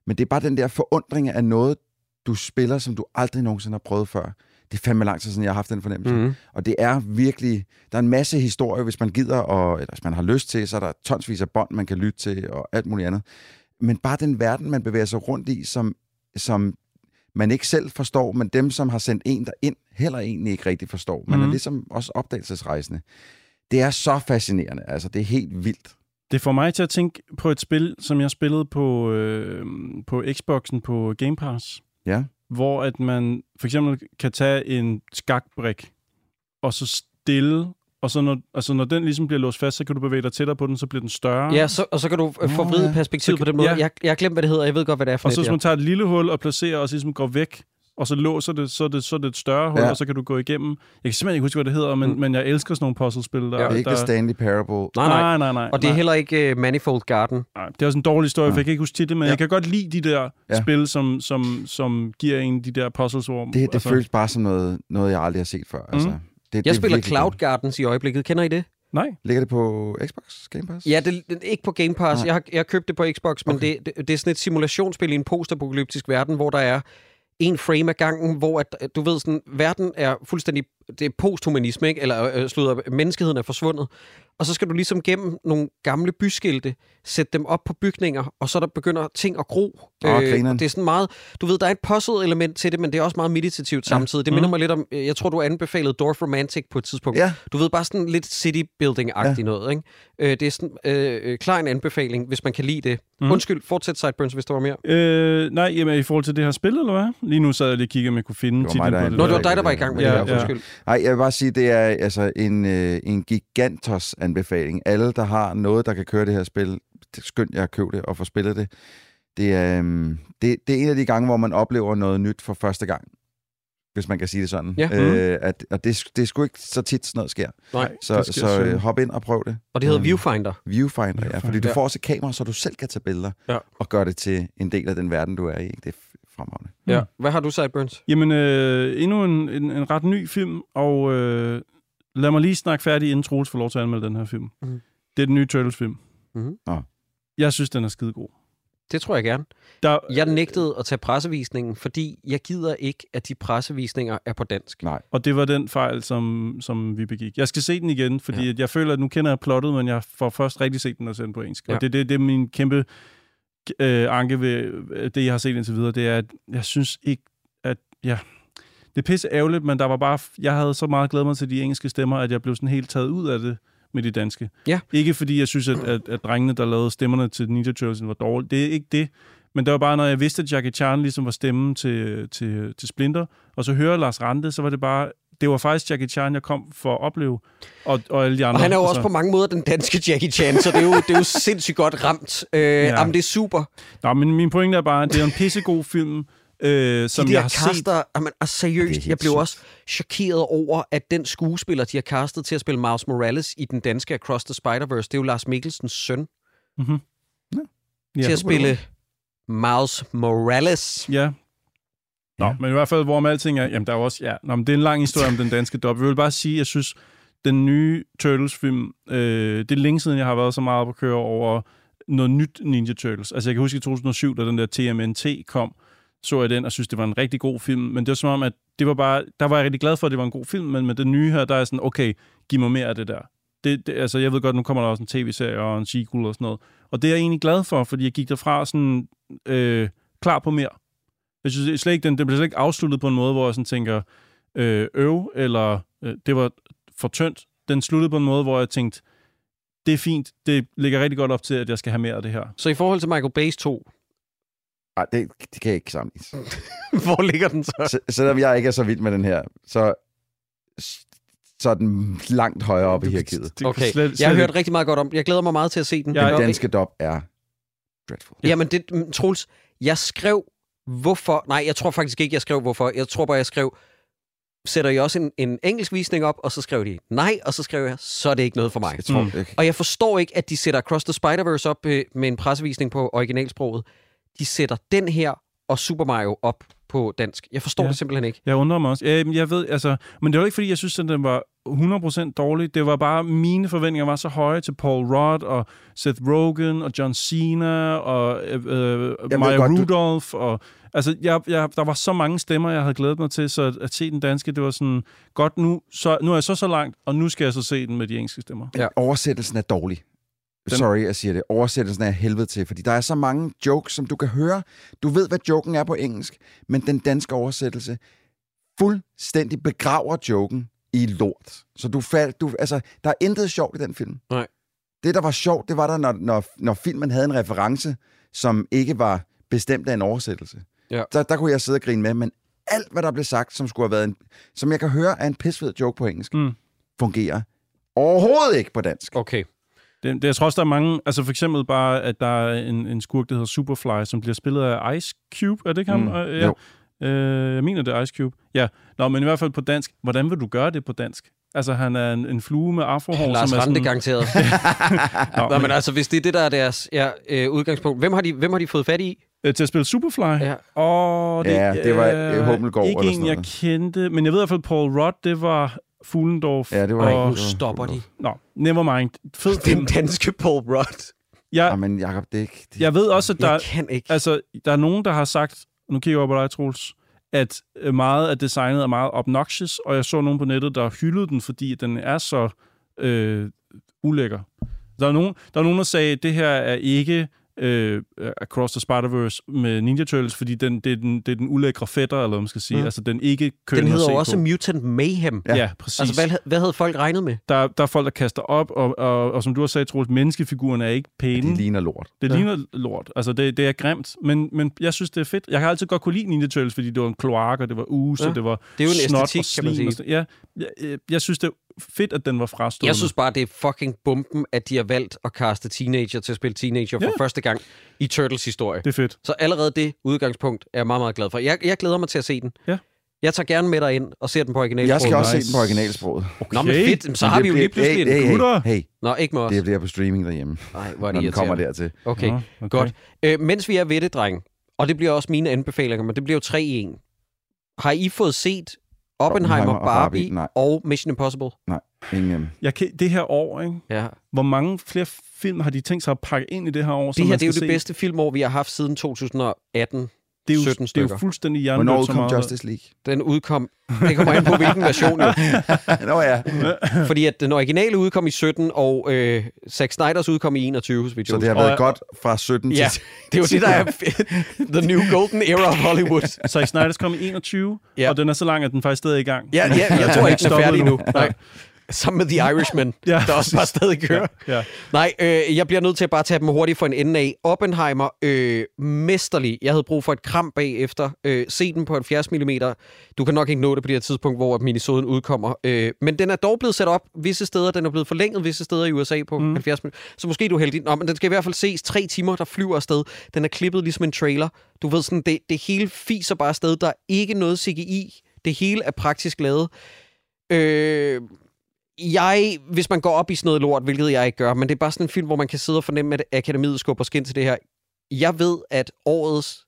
men det er bare den der forundring af noget, du spiller, som du aldrig nogensinde har prøvet før. Det er fandme lang tid siden, jeg har haft den fornemmelse. Mm. Og det er virkelig, der er en masse historie, hvis man gider, og, eller hvis man har lyst til, så er der tonsvis af bånd, man kan lytte til, og alt muligt andet. Men bare den verden, man bevæger sig rundt i, som, som man ikke selv forstår, men dem, som har sendt en der ind, heller egentlig ikke rigtig forstår. Man mm. er Mhm. ligesom også opdagelsesrejsende. Det er så fascinerende. Altså, det er helt vildt. Det får mig til at tænke på et spil, som jeg spillede på, øh, på Xboxen på Game Pass, Ja. Hvor at man for eksempel kan tage en skakbrik, og så stille, og så når, altså når den ligesom bliver låst fast, så kan du bevæge dig tættere på den, så bliver den større. Ja, så, og så kan du øh, forvride ja. perspektivet Så på den måde. ja. Jeg, jeg har glemt, hvad det hedder. Jeg ved godt, hvad det er for og så hvis man tager et lille hul og placerer, og så ligesom går væk, og så låser det, så er det, så er det et større hul, Ja. og så kan du gå igennem. Jeg kan simpelthen ikke huske, hvad det hedder, men, Mm. men jeg elsker sådan nogle puzzlespil. Der, Ja, Det er ikke der, The Stanley Parable. Nej, nej. nej, nej, nej. Og det er nej. heller ikke uh, Manifold Garden. Nej, det er også en dårlig historie, for jeg kan ikke huske titlen, men Ja. jeg kan godt lide de der Ja. spil, som, som, som giver en de der puzzles, hvor... Det, det altså, føles bare som noget, noget, jeg aldrig har set før. Altså, det, Jeg det er spiller Cloud godt. Gardens i øjeblikket. Kender I det? Nej. Ligger det på Xbox Game Pass? Ja, det, det ikke på Game Pass. Nej. Jeg har, jeg har købt det på Xbox, men Okay. det, det, det er sådan et simulationsspil i en postapokalyptisk verden, hvor der er en frame ad gangen, hvor at, du ved sådan, verden er fuldstændig, det er posthumanisme, ikke? eller øh, slutter, menneskeheden er forsvundet. Og så skal du ligesom gennem nogle gamle byskilte, sætte dem op på bygninger, og så der begynder ting at gro. Åh, grineren. og det er sådan meget, du ved, der er et puzzle-element til det, men det er også meget meditativt Ja. samtidig. Det minder Mhm. mig lidt om, øh, jeg tror, du anbefalede Dorf Romantic på et tidspunkt. Ja, Du ved, bare sådan lidt city-building-agtigt ja. noget, ikke? Øh, det er sådan øh, øh, klar en anbefaling, hvis man kan lide det. Mm. Undskyld, fortsæt Sideburns, hvis der var mere. Øh, nej, jamen i forhold til det her spil, eller hvad? Lige nu sad jeg lige og kiggede, om jeg kunne finde Det titlen mig, der på det. Nå, der. det var dig, der var i gang med Ja, det her. ja. Undskyld. Nej, jeg vil bare sige, det er altså en, øh, en gigantos anbefaling. Alle, der har noget, der kan køre det her spil, det er skønt, jeg at købe det og få spillet det. Det er, øhm, det, det er en af de gange, hvor man oplever noget nyt for første gang. Hvis man kan sige det sådan. Ja. Øh, at, og det, det er sgu ikke så tit, sådan noget sker. Nej, Så, det skal så øh, hop ind og prøv det. og det hedder Øhm, Viewfinder. Viewfinder, ja. Fordi du Ja. får også et kamera, så du selv kan tage billeder Ja. og gøre det til en del af den verden, du er i. ikke? Det er fremragende. Ja. Hvad har du, Sideburns? Jamen, øh, endnu en, en, en ret ny film, og øh, lad mig lige snakke færdig, inden Troels får lov til at anmelde den her film. Mhm. Det er den nye Turtles-film. Mhm. Nå. Jeg synes, den er skidegod. Det tror jeg gerne. Der, Jeg nægtede at tage pressevisningen, fordi jeg gider ikke, at de pressevisninger er på dansk. Nej. Og det var den fejl, som, som vi begik. Jeg skal se den igen, fordi ja. jeg føler, at nu kender jeg plottet, men jeg får først rigtig set den og den på engelsk. Ja. Ja. Og det, det, det er min kæmpe øh, anke ved øh, det, jeg har set indtil videre, det er, at jeg synes ikke, at... Ja, det er pisse ærgerligt, men der var bare... Jeg havde så meget glædet mig til de engelske stemmer, at jeg blev sådan helt taget ud af det med de danske. Ja. Ikke fordi jeg synes, at, at, at drengene, der lavede stemmerne til Ninja Turtles, var dårlige. Det er ikke det. Men det var bare, når jeg vidste, at Jackie Chan ligesom var stemmen til, til, til Splinter, og så hører Lars Rante, så var det bare... Det var faktisk Jackie Chan, jeg kom for at opleve, og, og alle de andre. Og han er jo også altså, på mange måder den danske Jackie Chan, så det er jo, det er jo sindssygt godt ramt. Øh, ja. Jamen, det er super. Nå, men min pointe er bare, at det er en pissegod film, øh, som de jeg har set. kaster, jamen, altså, Det er seriøst, jeg blev sygt. også chokeret over, at den skuespiller, de har castet til at spille Miles Morales i den danske Across the Spider-Verse, det er jo Lars Mikkelsens søn, Mm-hmm. ja, til at spille Miles Morales. Ja. Nå, Ja. men i hvert fald, hvor med alting er, jamen der er jo også, ja, nå, men det er en lang historie om den danske dub. Jeg vil bare sige, jeg synes, den nye Turtles-film, øh, det er længe siden, jeg har været så meget på køre over noget nyt Ninja Turtles. Altså jeg kan huske i 2007, da den der TMNT kom, så jeg den og synes, det var en rigtig god film. Men det var som om, at det var bare, der var jeg rigtig glad for, at det var en god film, men med den nye her, der er jeg sådan, okay, giv mig mere af det der. Det, det, altså, jeg ved godt, nu kommer der også en tv-serie og en sequel og sådan noget. Og det er jeg egentlig glad for, fordi jeg gik derfra sådan, øh, klar på mere. Jeg synes slet ikke, den, den blev slet ikke afsluttet på en måde, hvor jeg sådan tænker, øh, øv, eller øh, det var for tyndt. Den sluttede på en måde, hvor jeg tænkte, det er fint, det ligger rigtig godt op til, at jeg skal have mere af det her. Så i forhold til Michael Bay's 2, ej, det, det kan jeg ikke sammenlignes. hvor ligger den så? Så, selvom jeg ikke er så vild med den her, så, så er den langt højere oppe i hierarkiet. Okay, slet- jeg har slet hørt rigtig meget godt om Jeg glæder mig meget til at se den. Jeg- Den danske dop er dreadful. Jamen, det, Troels, jeg skrev, hvorfor... Nej, jeg tror faktisk ikke, jeg skrev, hvorfor. Jeg tror bare, jeg skrev, sætter I også en, en engelsk visning op? Og så skrev de, nej, og så skrev jeg, så er det ikke noget for mig. Jeg tror, Mm. mm. Og jeg forstår ikke, at de sætter Across the Spider-Verse op øh, med en pressevisning på originalsproget. De sætter den her og Super Mario op på dansk. Jeg forstår ja. Det simpelthen ikke. Jeg undrer mig også. Ja, men jeg ved, altså, men det var ikke, fordi jeg synes, at den var 100% dårlig. Det var bare, mine forventninger var så høje til Paul Rudd og Seth Rogen og John Cena og øh, øh, Maya godt, du- Rudolph. Og, altså, jeg, jeg, der var så mange stemmer, jeg havde glædet mig til, så at, at se den danske, det var sådan, godt nu, så, nu er jeg så så langt, og nu skal jeg så se den med de engelske stemmer. Ja. Oversættelsen er dårlig. Den- Sorry, jeg siger det. Oversættelsen er helvede til, fordi der er så mange jokes, som du kan høre. Du ved, hvad joken er på engelsk, men den danske oversættelse fuldstændig begraver joken i lort. Så du fald, du, altså, der er intet sjovt i den film. Nej. Det, der var sjovt, det var der, når, når, når filmen havde en reference, som ikke var bestemt af en oversættelse. Ja. Der, der kunne jeg sidde og grine med, men alt, hvad der blev sagt, som skulle have været en, som jeg kan høre er en pisfed joke på engelsk, Mm. fungerer overhovedet ikke på dansk. Okay. Det, det, jeg tror også, der er mange... Altså for eksempel bare, at der er en, en skurk, der hedder Superfly, som bliver spillet af Ice Cube. Er det ikke ham? Mm, Øh, ja. jo. Øh, jeg mener, det er Ice Cube. Ja. Nå, men i hvert fald på dansk. Hvordan vil du gøre det på dansk? Altså, han er en, en flue med afrohår, Lars som er Rande sådan... garanteret. Nå, Nå, men altså, hvis det er det, der er deres ja, øh, udgangspunkt, hvem har, de, hvem har de fået fat i? øh, til at spille Superfly? Ja. Og det, Ja, det var, øh, Hummelgaard Ikke eller en, sådan jeg noget. kendte, men jeg ved i hvert fald, Paul Rudd, det var Fuglendorf. Ja, det var og, ikke- Nu stopper de. Nå, never mind. Fed film. Den danske Paul Rudd. Jeg, Jamen, Jacob, det er ikke... Det... jeg ved også, at der, Jeg kan ikke. Altså, der er nogen, der har sagt, nu kigger jeg op på dig, Troels, at øh, meget af designet er meget obnoxious, og jeg så nogen på nettet, der hyldede den, fordi den er så øh, ulækker. Der er, nogen, der er nogen, der sagde, at det her er ikke øh, Across the Spider-Verse med Ninja Turtles, fordi den, det, er den, det er den ulækre fætter, eller hvad man skal sige. Mm. Altså, den ikke kønner Den hedder også på. Mutant Mayhem. Ja, ja præcis. Altså, hvad, hvad havde folk regnet med? der, der er folk, der kaster op, og, og, og som du har sagt, Troels, menneskefiguren er ikke pæne. De ligner lort. Det Ja. ja. ligner lort. Altså, det, det er grimt, men, men jeg synes, det er fedt. Jeg kan altid godt kunne lide Ninja Turtles, fordi det var en kloak, og det var use, Ja. ja. og det var Det er jo en snot æstetik, og kan man og sige. sådan- Ja, jeg, jeg, jeg synes, det er fedt, at den var frastående. Jeg synes bare, det er fucking bomben, at de har valgt at kaste teenager til at spille teenager for Ja. første gang i Turtles historie. det er fedt. Så allerede det udgangspunkt er jeg meget, meget glad for. Jeg, jeg glæder mig til at se den. Ja. Jeg tager gerne med dig ind og ser den på original. Jeg skal også nice. se den på originalsproget. Okay. Nå, men fedt. Så Men har vi jo lige pludselig hey, en... hey, Gutter. hey, hey, Nå, ikke med os. det bliver på streaming derhjemme, Nej, hvor er det når den kommer dertil. Okay, Nå, okay. godt. Øh, mens vi er ved det, dreng, og det bliver også mine anbefalinger, men det bliver jo 3 i 1. Har I fået set Oppenheimer, Oppenheimer og Barbie, Barbie? Nej. og Mission Impossible? Ingen, øhm, Jeg kan, det her år, ikke? Ja. hvor mange flere film har de tænkt sig at pakke ind i det her år? Det her det er jo skal det se? bedste filmår, vi har haft siden 2018. Det er jo, 17 det er jo stykker. fuldstændig hjernedødt. Hvornår udkom meget. Justice League? Den udkom... Det kommer an på, hvilken version jo. Nå ja, Fordi at den originale udkom i 17, og øh, Zack Snyders udkom i 21, så vidt jeg så det har været Og- godt fra 17 Ja, til... det er jo det, der er the new golden era of Hollywood. Zack Snyder's kom i 21, Ja. og den er så lang, at den faktisk stadig er i gang. Ja, ja jeg tror ikke, den er færdig nu. Nej. Sammen med The Irishman, Ja, der også bare stadig kører. Ja. Nej, øh, jeg bliver nødt til at bare tage dem hurtigt for en ende af. Oppenheimer, øh, mesterlig. Jeg havde brug for et kram bagefter. Øh, se den på 70 mm. Du kan nok ikke nå det på det her tidspunkt, hvor minisoden udkommer. Øh, men den er dog blevet sat op visse steder. Den er blevet forlænget visse steder i USA på mm. 70 mm. Så måske du er heldig. Nå, men den skal i hvert fald ses tre timer, der flyver afsted. Den er klippet ligesom en trailer. Du ved sådan, det, det hele fiser bare afsted. Der er ikke noget CGI. Det hele er praktisk lavet. Øh, jeg, hvis man går op i sådan noget lort, hvilket jeg ikke gør, men det er bare sådan en film, hvor man kan sidde og fornemme, at akademiet skubber skin til det her. Jeg ved, at årets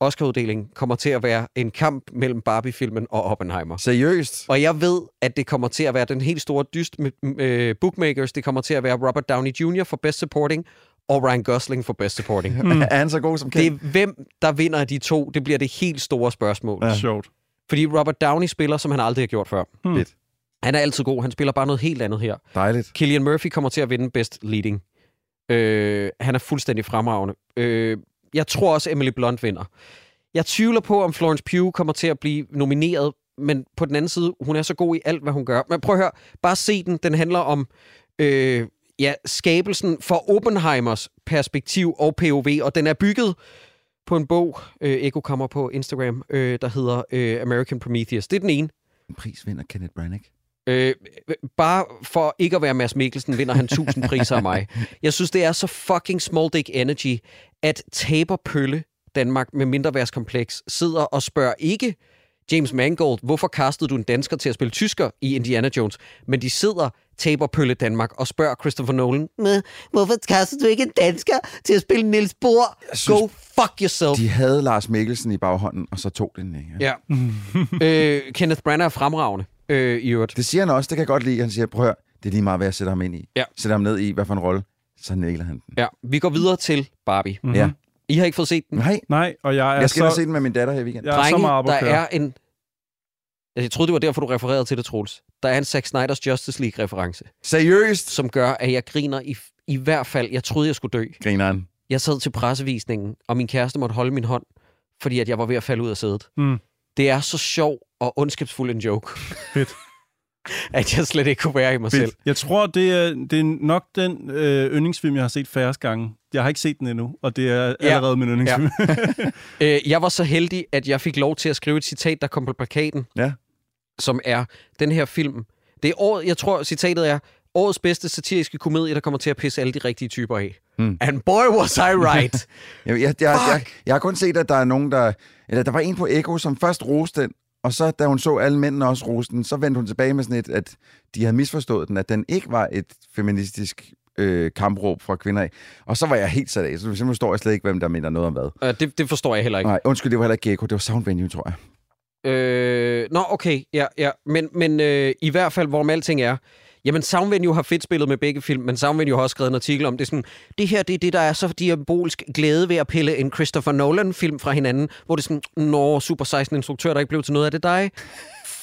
Oscar-uddeling kommer til at være en kamp mellem Barbie-filmen og Oppenheimer. Seriøst? Og jeg ved, at det kommer til at være den helt store dyst med øh, bookmakers. Det kommer til at være Robert Downey Jr. for Best Supporting og Ryan Gosling for Best Supporting. Mm. Er han så god som Det kendt? er hvem, der vinder af de to. Det bliver det helt store spørgsmål. Ja. Sjovt. Fordi Robert Downey spiller, som han aldrig har gjort før. Hmm. Han er altid god. Han spiller bare noget helt andet her. Dejligt. Killian Murphy kommer til at vinde Best Leading. Øh, han er fuldstændig fremragende. Øh, jeg tror også, Emily Blunt vinder. Jeg tvivler på, om Florence Pugh kommer til at blive nomineret, men på den anden side, hun er så god i alt, hvad hun gør. Men prøv at høre, bare se den. Den handler om øh, ja, skabelsen for Oppenheimers perspektiv og POV, og den er bygget på en bog, øh, Eko kommer på Instagram, øh, der hedder øh, American Prometheus. Det er den ene. En pris vinder Kenneth Branagh. Øh, bare for ikke at være Mads Mikkelsen, vinder han 1000 priser af mig. Jeg synes, det er så fucking small dick energy, at taber Pølle Danmark med mindreværdskompleks sidder og spørger ikke James Mangold, hvorfor kastede du en dansker til at spille tysker i Indiana Jones? Men de sidder, taber Pølle Danmark, og spørger Christopher Nolan, "Men hvorfor kastede du ikke en dansker til at spille Niels Bohr? synes- Go fuck yourself. De havde Lars Mikkelsen i baghånden, og så tog den ikke. Ja. øh, Kenneth Branagh er fremragende, øh, i øvrigt. Det siger han også, det kan jeg godt lide. Han siger, prøv at høre, det er lige meget, hvad jeg sætter ham ind i. Ja. Sætter ham ned i, hvad for en rolle, så nailer han den. Ja, vi går videre til Barbie. Mm-hmm. Ja. I har ikke fået set den? Nej, Nej, og jeg er jeg skal så... så... se den med min datter her i weekenden. Jeg er så Drenge, meget op der er en... Jeg troede, det var derfor, du refererede til det, Troels. Der er en Zack Snyder's Justice League-reference, Seriøst? som gør, at jeg griner i, i hvert fald... Jeg troede, jeg skulle dø. Grineren. Jeg sad til pressevisningen, og min kæreste måtte holde min hånd, fordi at jeg var ved at falde ud af sædet. Mm. Det er så sjov og ondskabsfuld en joke, Fedt. at jeg slet ikke kunne være i mig selv. Jeg tror, det er, det er nok den øh, yndlingsfilm, jeg har set færrest gange. Jeg har ikke set den endnu, og det er Ja. allerede min yndlingsfilm. Øh, jeg var så heldig, at jeg fik lov til at skrive et citat, der kom på plakaten, Ja. som er den her film. Det er året, jeg tror, citatet er, årets bedste satiriske komedie, der kommer til at pisse alle de rigtige typer af. Mm. And boy, was I right. Jeg, jeg, jeg, jeg, jeg har kun set, at der er nogen, der... Eller der var en på Eko, som først roste den, og så, da hun så alle mændene også roste den, så vendte hun tilbage med sådan et, at de havde misforstået den, at den ikke var et feministisk øh, kampråb fra kvinder af. Og så var jeg helt sat af, så simpelthen forstår jeg slet ikke, hvem der mener noget om hvad. uh, det, det forstår jeg heller ikke. Nej, undskyld, det var heller ikke Gecko, det var Sound Venue, tror jeg. Øh, nå, okay, ja, ja. Men, men øh, i hvert fald, hvorom alting er, jamen Sound har fedt spillet med begge film, men Sound har også skrevet en artikel om det. Sådan, det her, det er det, der er så diabolsk glæde ved at pille en Christopher Nolan-film fra hinanden, hvor det er sådan, nå, Super 16-instruktør, der ikke blev til noget af det dig.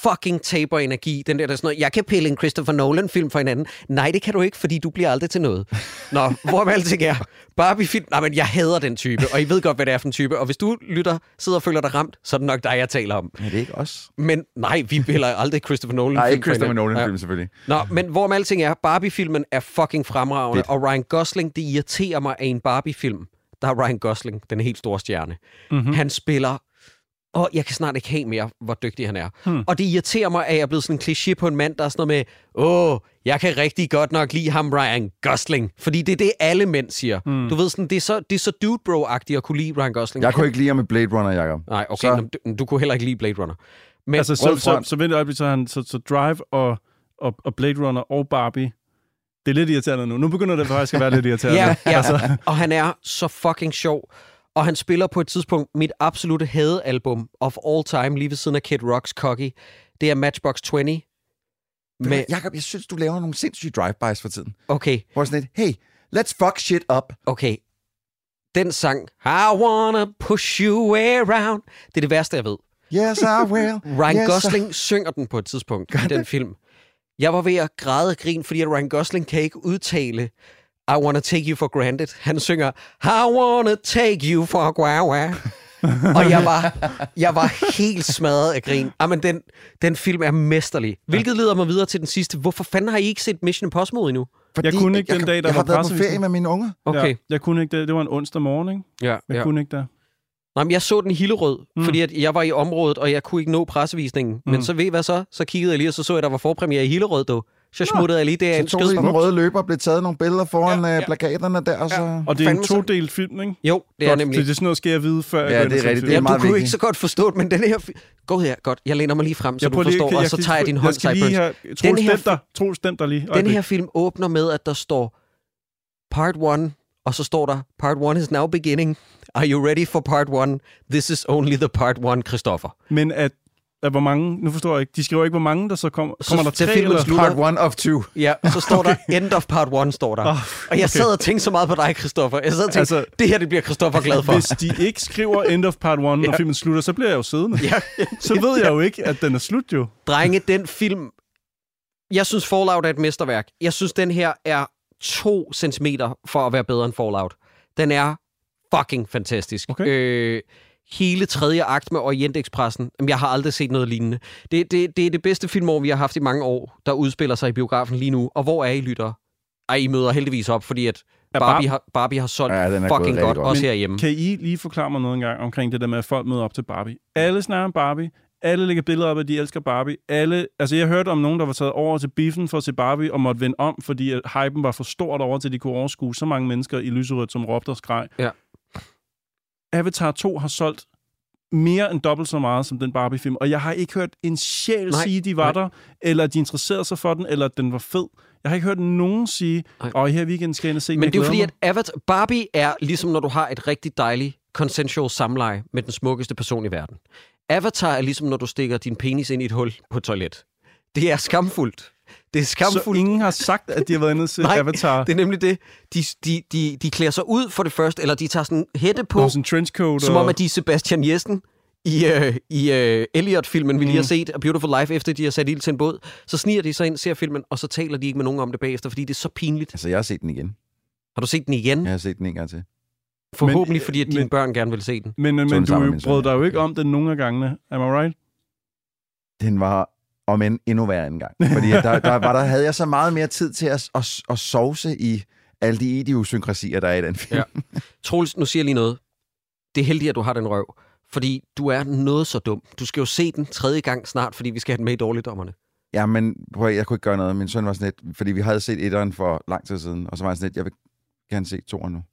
Fucking taber energi. Den der, der er sådan noget, jeg kan pille en Christopher Nolan-film fra hinanden. Nej, det kan du ikke, fordi du bliver aldrig til noget. Nå, hvor med alting er. Barbie-film, nej, men jeg hader den type, og I ved godt, hvad det er for en type. Og hvis du lytter, sidder og føler dig ramt, så er det nok dig, jeg taler om. Men det er ikke os. Men nej, vi piller aldrig Christopher Nolan. Nej, ikke Christopher. Nolan-film, selvfølgelig. Ja. Nå, men hvor med alting er, Barbie-filmen er fucking fremragende, Fedt. og Ryan Gosling, det irriterer mig af en Barbie-film. Der er Ryan Gosling, den helt store stjerne. Mm-hmm. Han spiller... Og jeg kan snart ikke have mere, hvor dygtig han er. Hmm. Og det irriterer mig, at jeg er blevet sådan en kliché på en mand, der er sådan noget med, åh, jeg kan rigtig godt nok lide ham, Ryan Gosling. Fordi det er det, alle mænd siger. Hmm. Du ved sådan, det er så, det er så dude bro-agtigt at kunne lide Ryan Gosling. Jeg kunne ikke lide ham med Blade Runner, Jacob. Nej, okay, Så- så... du, du kunne heller ikke lide Blade Runner. Men, Altså, så, så, så, et øjeblik, så, han, så, så Drive og, og, og Blade Runner og Barbie, det er lidt irriterende nu. Nu begynder det faktisk at være lidt irriterende. Ja, ja. Altså, og han er så fucking sjov. Og han spiller på et tidspunkt mit absolute hadealbum of all time, lige ved siden af Kid Rocks Cocky. Det er Matchbox 20. Med, Men... Jacob, jeg synes, du laver nogle sindssyge drive-bys for tiden. okay, Hvor sådan et, hey, let's fuck shit up. okay. Den sang, I wanna push you around. Det er det værste, jeg ved. Yes, I will. Ryan yes, Gosling synger den på et tidspunkt i den film. Jeg var ved at græde og grin, fordi at Ryan Gosling kan ikke udtale I wanna take you for granted. Han synger I wanna take you for granted. og jeg var, jeg var helt smadret af grin. Jamen, den, den film er mesterlig. Hvilket leder mig videre til den sidste. Hvorfor fanden har I ikke set Mission Impossible endnu? Fordi Jeg kunne ikke den dag, der jeg var har været på ferie med mine unger. Okay. Ja, jeg kunne ikke det. Det var en onsdag morgen, ikke? Ja, Jeg ja. kunne ikke det. Nej, men jeg så den i Hillerød, mm. Fordi at jeg var i området, og jeg kunne ikke nå pressevisningen. Mm. Men så ved I hvad så? Så kiggede jeg lige, og så så jeg, at der var forpremiere i Hillerød, dog. Så smuttede jeg lige det Så tog den røde løber og blev taget nogle billeder foran Ja, ja, ja. ja. plakaterne der, og så... Og det er en todelt film, ikke? Jo, det er Godt, nemlig. Så det er sådan noget, skal jeg vide, før Ja, det er rigtigt. Det er Ja, du kunne ikke så godt forstå det, men den her... Gå her, godt. Jeg læner mig lige frem, så Jeg du lige- forstår, kan- og så tager jeg din hånd, Jeg skal lige Cyburns. have... Den Troels, her stem dig. Troels, stem dig lige. Den her film åbner med, at der står part 1, og så står der, part 1 is now beginning. Are you ready for part 1? This is only the part 1, Christopher. Men at hvor mange... Nu forstår jeg ikke. De skriver ikke, hvor mange der så kommer. Så Kommer der til tre filmen eller... slutter- Part one of two. Ja, så står okay. der, end of part 1, står der. Oh, Og jeg sad og tænkte så meget på dig, Christoffer. Jeg sad og tænkte, altså, det her det bliver Christoffer glad for. Hvis de ikke skriver end of part 1, når Ja. filmen slutter, så bliver jeg jo siddende. Ja, Så ved jeg jo ikke, at den er slut jo. drenge, den film... Jeg synes, Fallout er et mesterværk. Jeg synes, den her er to centimeter for at være bedre end Fallout. Den er fucking fantastisk. Okay. Øh, hele tredje akt med Orientexpressen, jamen, jeg har aldrig set noget lignende. Det, det, det er det bedste filmår, vi har haft i mange år, der udspiller sig i biografen lige nu. Og hvor er I, lytter? Ej, I møder heldigvis op, fordi at Barbie, Bar- har, Barbie har solgt Ja, er fucking godt, godt. også Men herhjemme. Kan I lige forklare mig noget engang omkring det der med, at folk møder op til Barbie? Alle snakker om Barbie. Alle lægger billeder op, at de elsker Barbie. Alle, altså jeg hørte om nogen, der var taget over til biffen for at se Barbie, og måtte vende om, fordi hypen var for stort over til, at de kunne overskue så mange mennesker i lyserødt, som råbte og skreg. Ja. Avatar 2 har solgt mere end dobbelt så meget som den Barbie-film, og jeg har ikke hørt en sjæl Nej, sige, de var nej. der, eller de interesserede sig for den, eller at den var fed. Jeg har ikke hørt nogen sige, og her i weekenden skal jeg ind og se Men det er jo fordi, mig." at Avatar, Barbie er ligesom når du har et rigtig dejligt consensual samleje med den smukkeste person i verden. Avatar er ligesom når du stikker din penis ind i et hul på et toilet. Det er skamfuldt. Det er Så skamfuldt. ingen har sagt, at de har været inde og se Nej, Avatar. Det er nemlig det. De, de, de, de klæder sig ud for det første, eller de tager sådan en hætte på, sådan en trenchcoat. som og... om at de er Sebastian Jessen i, øh, i øh, Elliot-filmen, vi lige har Mm. set, A Beautiful Life, efter de har sat ild til en båd. Så sniger de sig ind, ser filmen, og så taler de ikke med nogen om det bagefter, fordi det er så pinligt. Altså, jeg har set den igen. Har du set den igen? Jeg har set den en gang til. Forhåbentlig, Men, fordi at dine men- børn gerne vil se den. Men, men, Så men sammen du brød dig jo ja. ikke om den nogle af gangene. Am I right? Den var om end endnu værre en gang. Fordi der, der, var, der havde jeg så meget mere tid til at, at, at sovse i alle de idiosynkrasier, der er i den film. Ja. Troels, nu siger jeg lige noget. Det er heldigt, at du har den røv. Fordi du er noget så dum. Du skal jo se den tredje gang snart, fordi vi skal have den med i dårligdommerne. Ja, men prøv, jeg kunne ikke gøre noget. Min søn var sådan lidt, fordi vi havde set etteren for lang tid siden, og så var han sådan lidt, jeg vil gerne se toeren nu.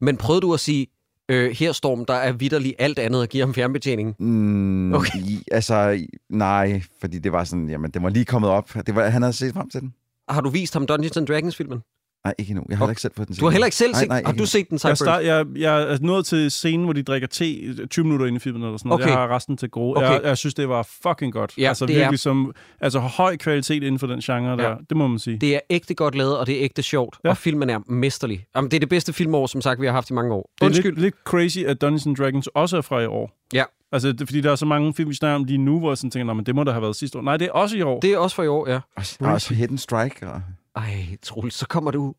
Men prøvede du at sige, øh, her Storm, der er vidderligt alt andet at give ham fjernbetjening? Mm, Okay. okay. i, altså, nej, fordi det var sådan, jamen, det var lige kommet op. Det var, han havde set frem til den. Har du vist ham Dungeons and Dragons-filmen? Nej, ikke endnu. Jeg har Okay. ikke selv fået den Du har heller ikke selv set nej, Har du set den, Jeg, Cyburns? start, jeg, jeg er nået til scenen, hvor de drikker te 20 minutter ind i filmen eller sådan noget. Okay. Jeg har resten til gode. Okay. Jeg, jeg synes, det var fucking godt. Ja, altså det er- virkelig som... Altså høj kvalitet inden for den genre der. Ja. Det må man sige. Det er ægte godt lavet, og det er ægte sjovt. Ja. Og filmen er mesterlig. Jamen, det er det bedste filmår, som sagt, vi har haft i mange år. Det er Undskyld. lidt, lidt crazy, at Dungeons and Dragons også er fra i år. Ja. Altså, det, fordi der er så mange film, vi snakker om lige nu, hvor jeg sådan tænker, "Nå, men det må da have været sidste år. Nej, det er også i år. Det er også for i år, ja. Og, og også Hidden Strike. Og... Ej, Troels, så kommer du...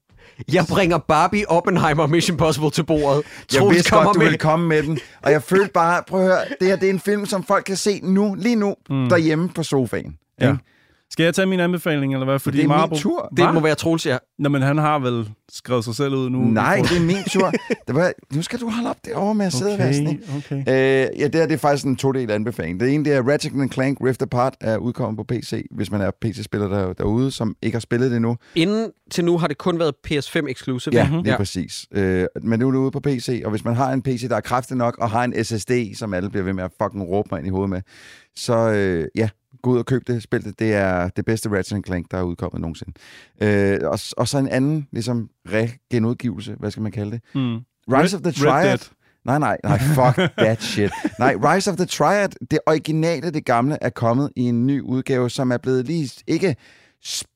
Jeg bringer Barbie, Oppenheimer Mission Impossible til bordet. Jeg Troels vidste kommer godt, du med. ville komme med den. Og jeg følte bare, prøv at høre, det her det er en film, som folk kan se nu, lige nu, mm. derhjemme på sofaen. Ja. Ikke? Skal jeg tage min anbefaling, eller hvad? Fordi det er Marble... min tur. Det må være Troels, ja. Nå, men han har vel skrevet sig selv ud nu. Nej, det er min tur. Det var, nu skal du holde op derovre med at sidde og være sådan. Okay, okay. Øh, ja, det, her, det er faktisk en to-del anbefaling. Det ene, det er Ratchet Clank Rift Apart, er udkommet på PC, hvis man er PC-spiller der, derude, som ikke har spillet det nu. Inden til nu har det kun været PS5 exclusive. Ja, lige ja. præcis. Øh, men nu er det ude på PC, og hvis man har en PC, der er kraftig nok, og har en SSD, som alle bliver ved med at fucking råbe mig ind i hovedet med, så øh, ja, gå ud og køb det. Spil det. Er det bedste Ratchet Clank, der er udkommet nogensinde. Øh, og, og så en anden, ligesom, re-genudgivelse, hvad skal man kalde det? Mm. Rise of the Red Triad. Nej, nej, nej, fuck that shit. Nej, Rise of the Triad, det originale, det gamle, er kommet i en ny udgave, som er blevet lige, ikke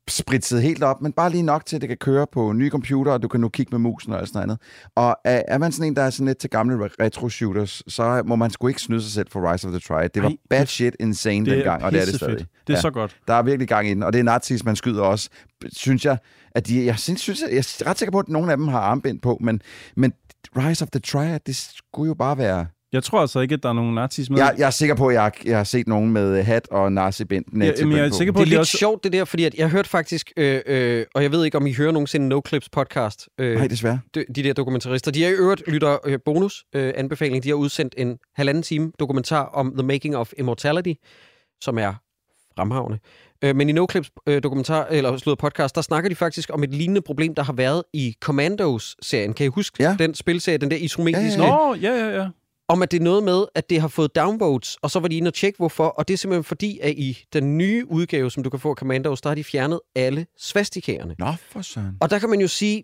spritset helt op, men bare lige nok til, at det kan køre på nye computer, og du kan nu kigge med musen og alt sådan noget. Og er, er man sådan en, der er sådan lidt til gamle re- retro-shooters, så må man sgu ikke snyde sig selv for Rise of the Triad. Det var Ej, bad det- shit insane Det dengang, og det er det stadig. Det er Ja. så godt. Der er virkelig gang i den, og det er nazis, man skyder også. Synes jeg, at de, jeg synes, synes, jeg er ret sikker på, at nogle af dem har armbind på, men, men Rise of the Triad, det skulle jo bare være Jeg tror altså ikke, at der er nogen nazis med. Jeg, jeg er sikker på, at jeg, jeg har set nogen med hat og nazi-bind. Ja, jamen, jeg er sikker på, Det er lidt også... sjovt, det der, fordi at jeg hørte faktisk, øh, øh, og jeg ved ikke, om I hører nogensinde No Clips podcast, øh, Nej, desværre. de, de der dokumentarister. De har i øvrigt, lytter øh, bonus øh, anbefaling, de har udsendt en halvanden time dokumentar om The Making of Immortality, som er fremragende. Øh, men i No Clips øh, dokumentar, eller slået podcast, der snakker de faktisk om et lignende problem, der har været i Commandos-serien. Kan I huske Ja. den spilserie, den der isometriske? Ja, ja, Nå, ja, ja, ja. Om at det er noget med, at det har fået downvotes, og så var de ine og tjekke, hvorfor. Og det er simpelthen fordi, at i den nye udgave, som du kan få af Commandos, der har de fjernet alle svastikærerne. Nå, for søren. Og der kan man jo sige,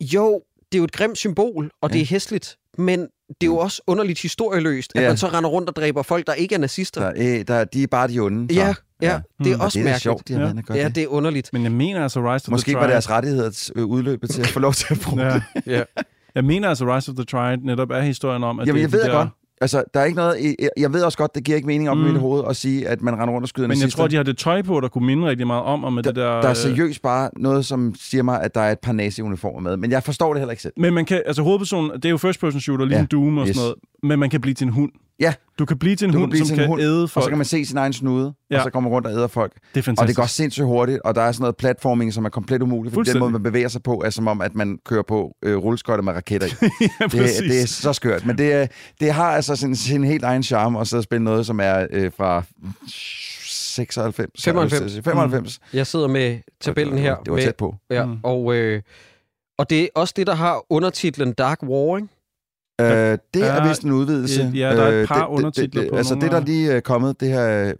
jo, det er jo et grimt symbol, og det Ja. er hæsligt, men det er jo også underligt historieløst, at Ja. man så render rundt og dræber folk, der ikke er nazister. Der, øh, der, de er bare de onde. så. Ja, ja, det er Mm. også det er mærkeligt. sjovt, de har Ja. været inde og gøre Ja, det. det er underligt. Men jeg mener altså Rise of Måske the var deres rettigheder øh, udløbet til at få lov til at bruge Ja. det. Ja. Jeg mener altså Rise of the Triad netop er historien om, at Jamen, det jeg ved de der... godt. Altså, der er ikke noget... Jeg, ved også godt, det giver ikke mening op mm. i Mm. mit hoved at sige, at man render rundt og skyder Men jeg tror, de har det tøj på, der kunne minde rigtig meget om, og med der, det der... der er øh, seriøst bare noget, som siger mig, at der er et par nazi-uniformer med. Men jeg forstår det heller ikke selv. Men man kan, altså hovedpersonen, det er jo first person shooter, ligesom Ja. Doom og Yes. sådan noget, men man kan blive til en hund. Ja. Du kan blive til en Du kan hund, blive som til en kan hund, æde Og folk. så kan man se sin egen snude, Ja. og så kommer rundt og æder folk. Det er Og fantastisk. det går sindssygt hurtigt, og der er sådan noget platforming, som er komplet umuligt. For den måde, man bevæger sig på, er som om, at man kører på øh, rulleskøjter med raketter i. ja, det, præcis. det er så skørt. Men det, det har altså sin, sin helt egen charme, og så spille noget, som er øh, fra 96. 95. 95. Jeg sidder med tabellen her. Det var med, tæt på. Ja, Mm. og, øh, og det er også det, der har undertitlen Dark War, ikke? Øh, det er Ja, vist en udvidelse. ja, der er et Øh, par det- det- undertitler det, på Altså det, der lige er kommet, det her, øh,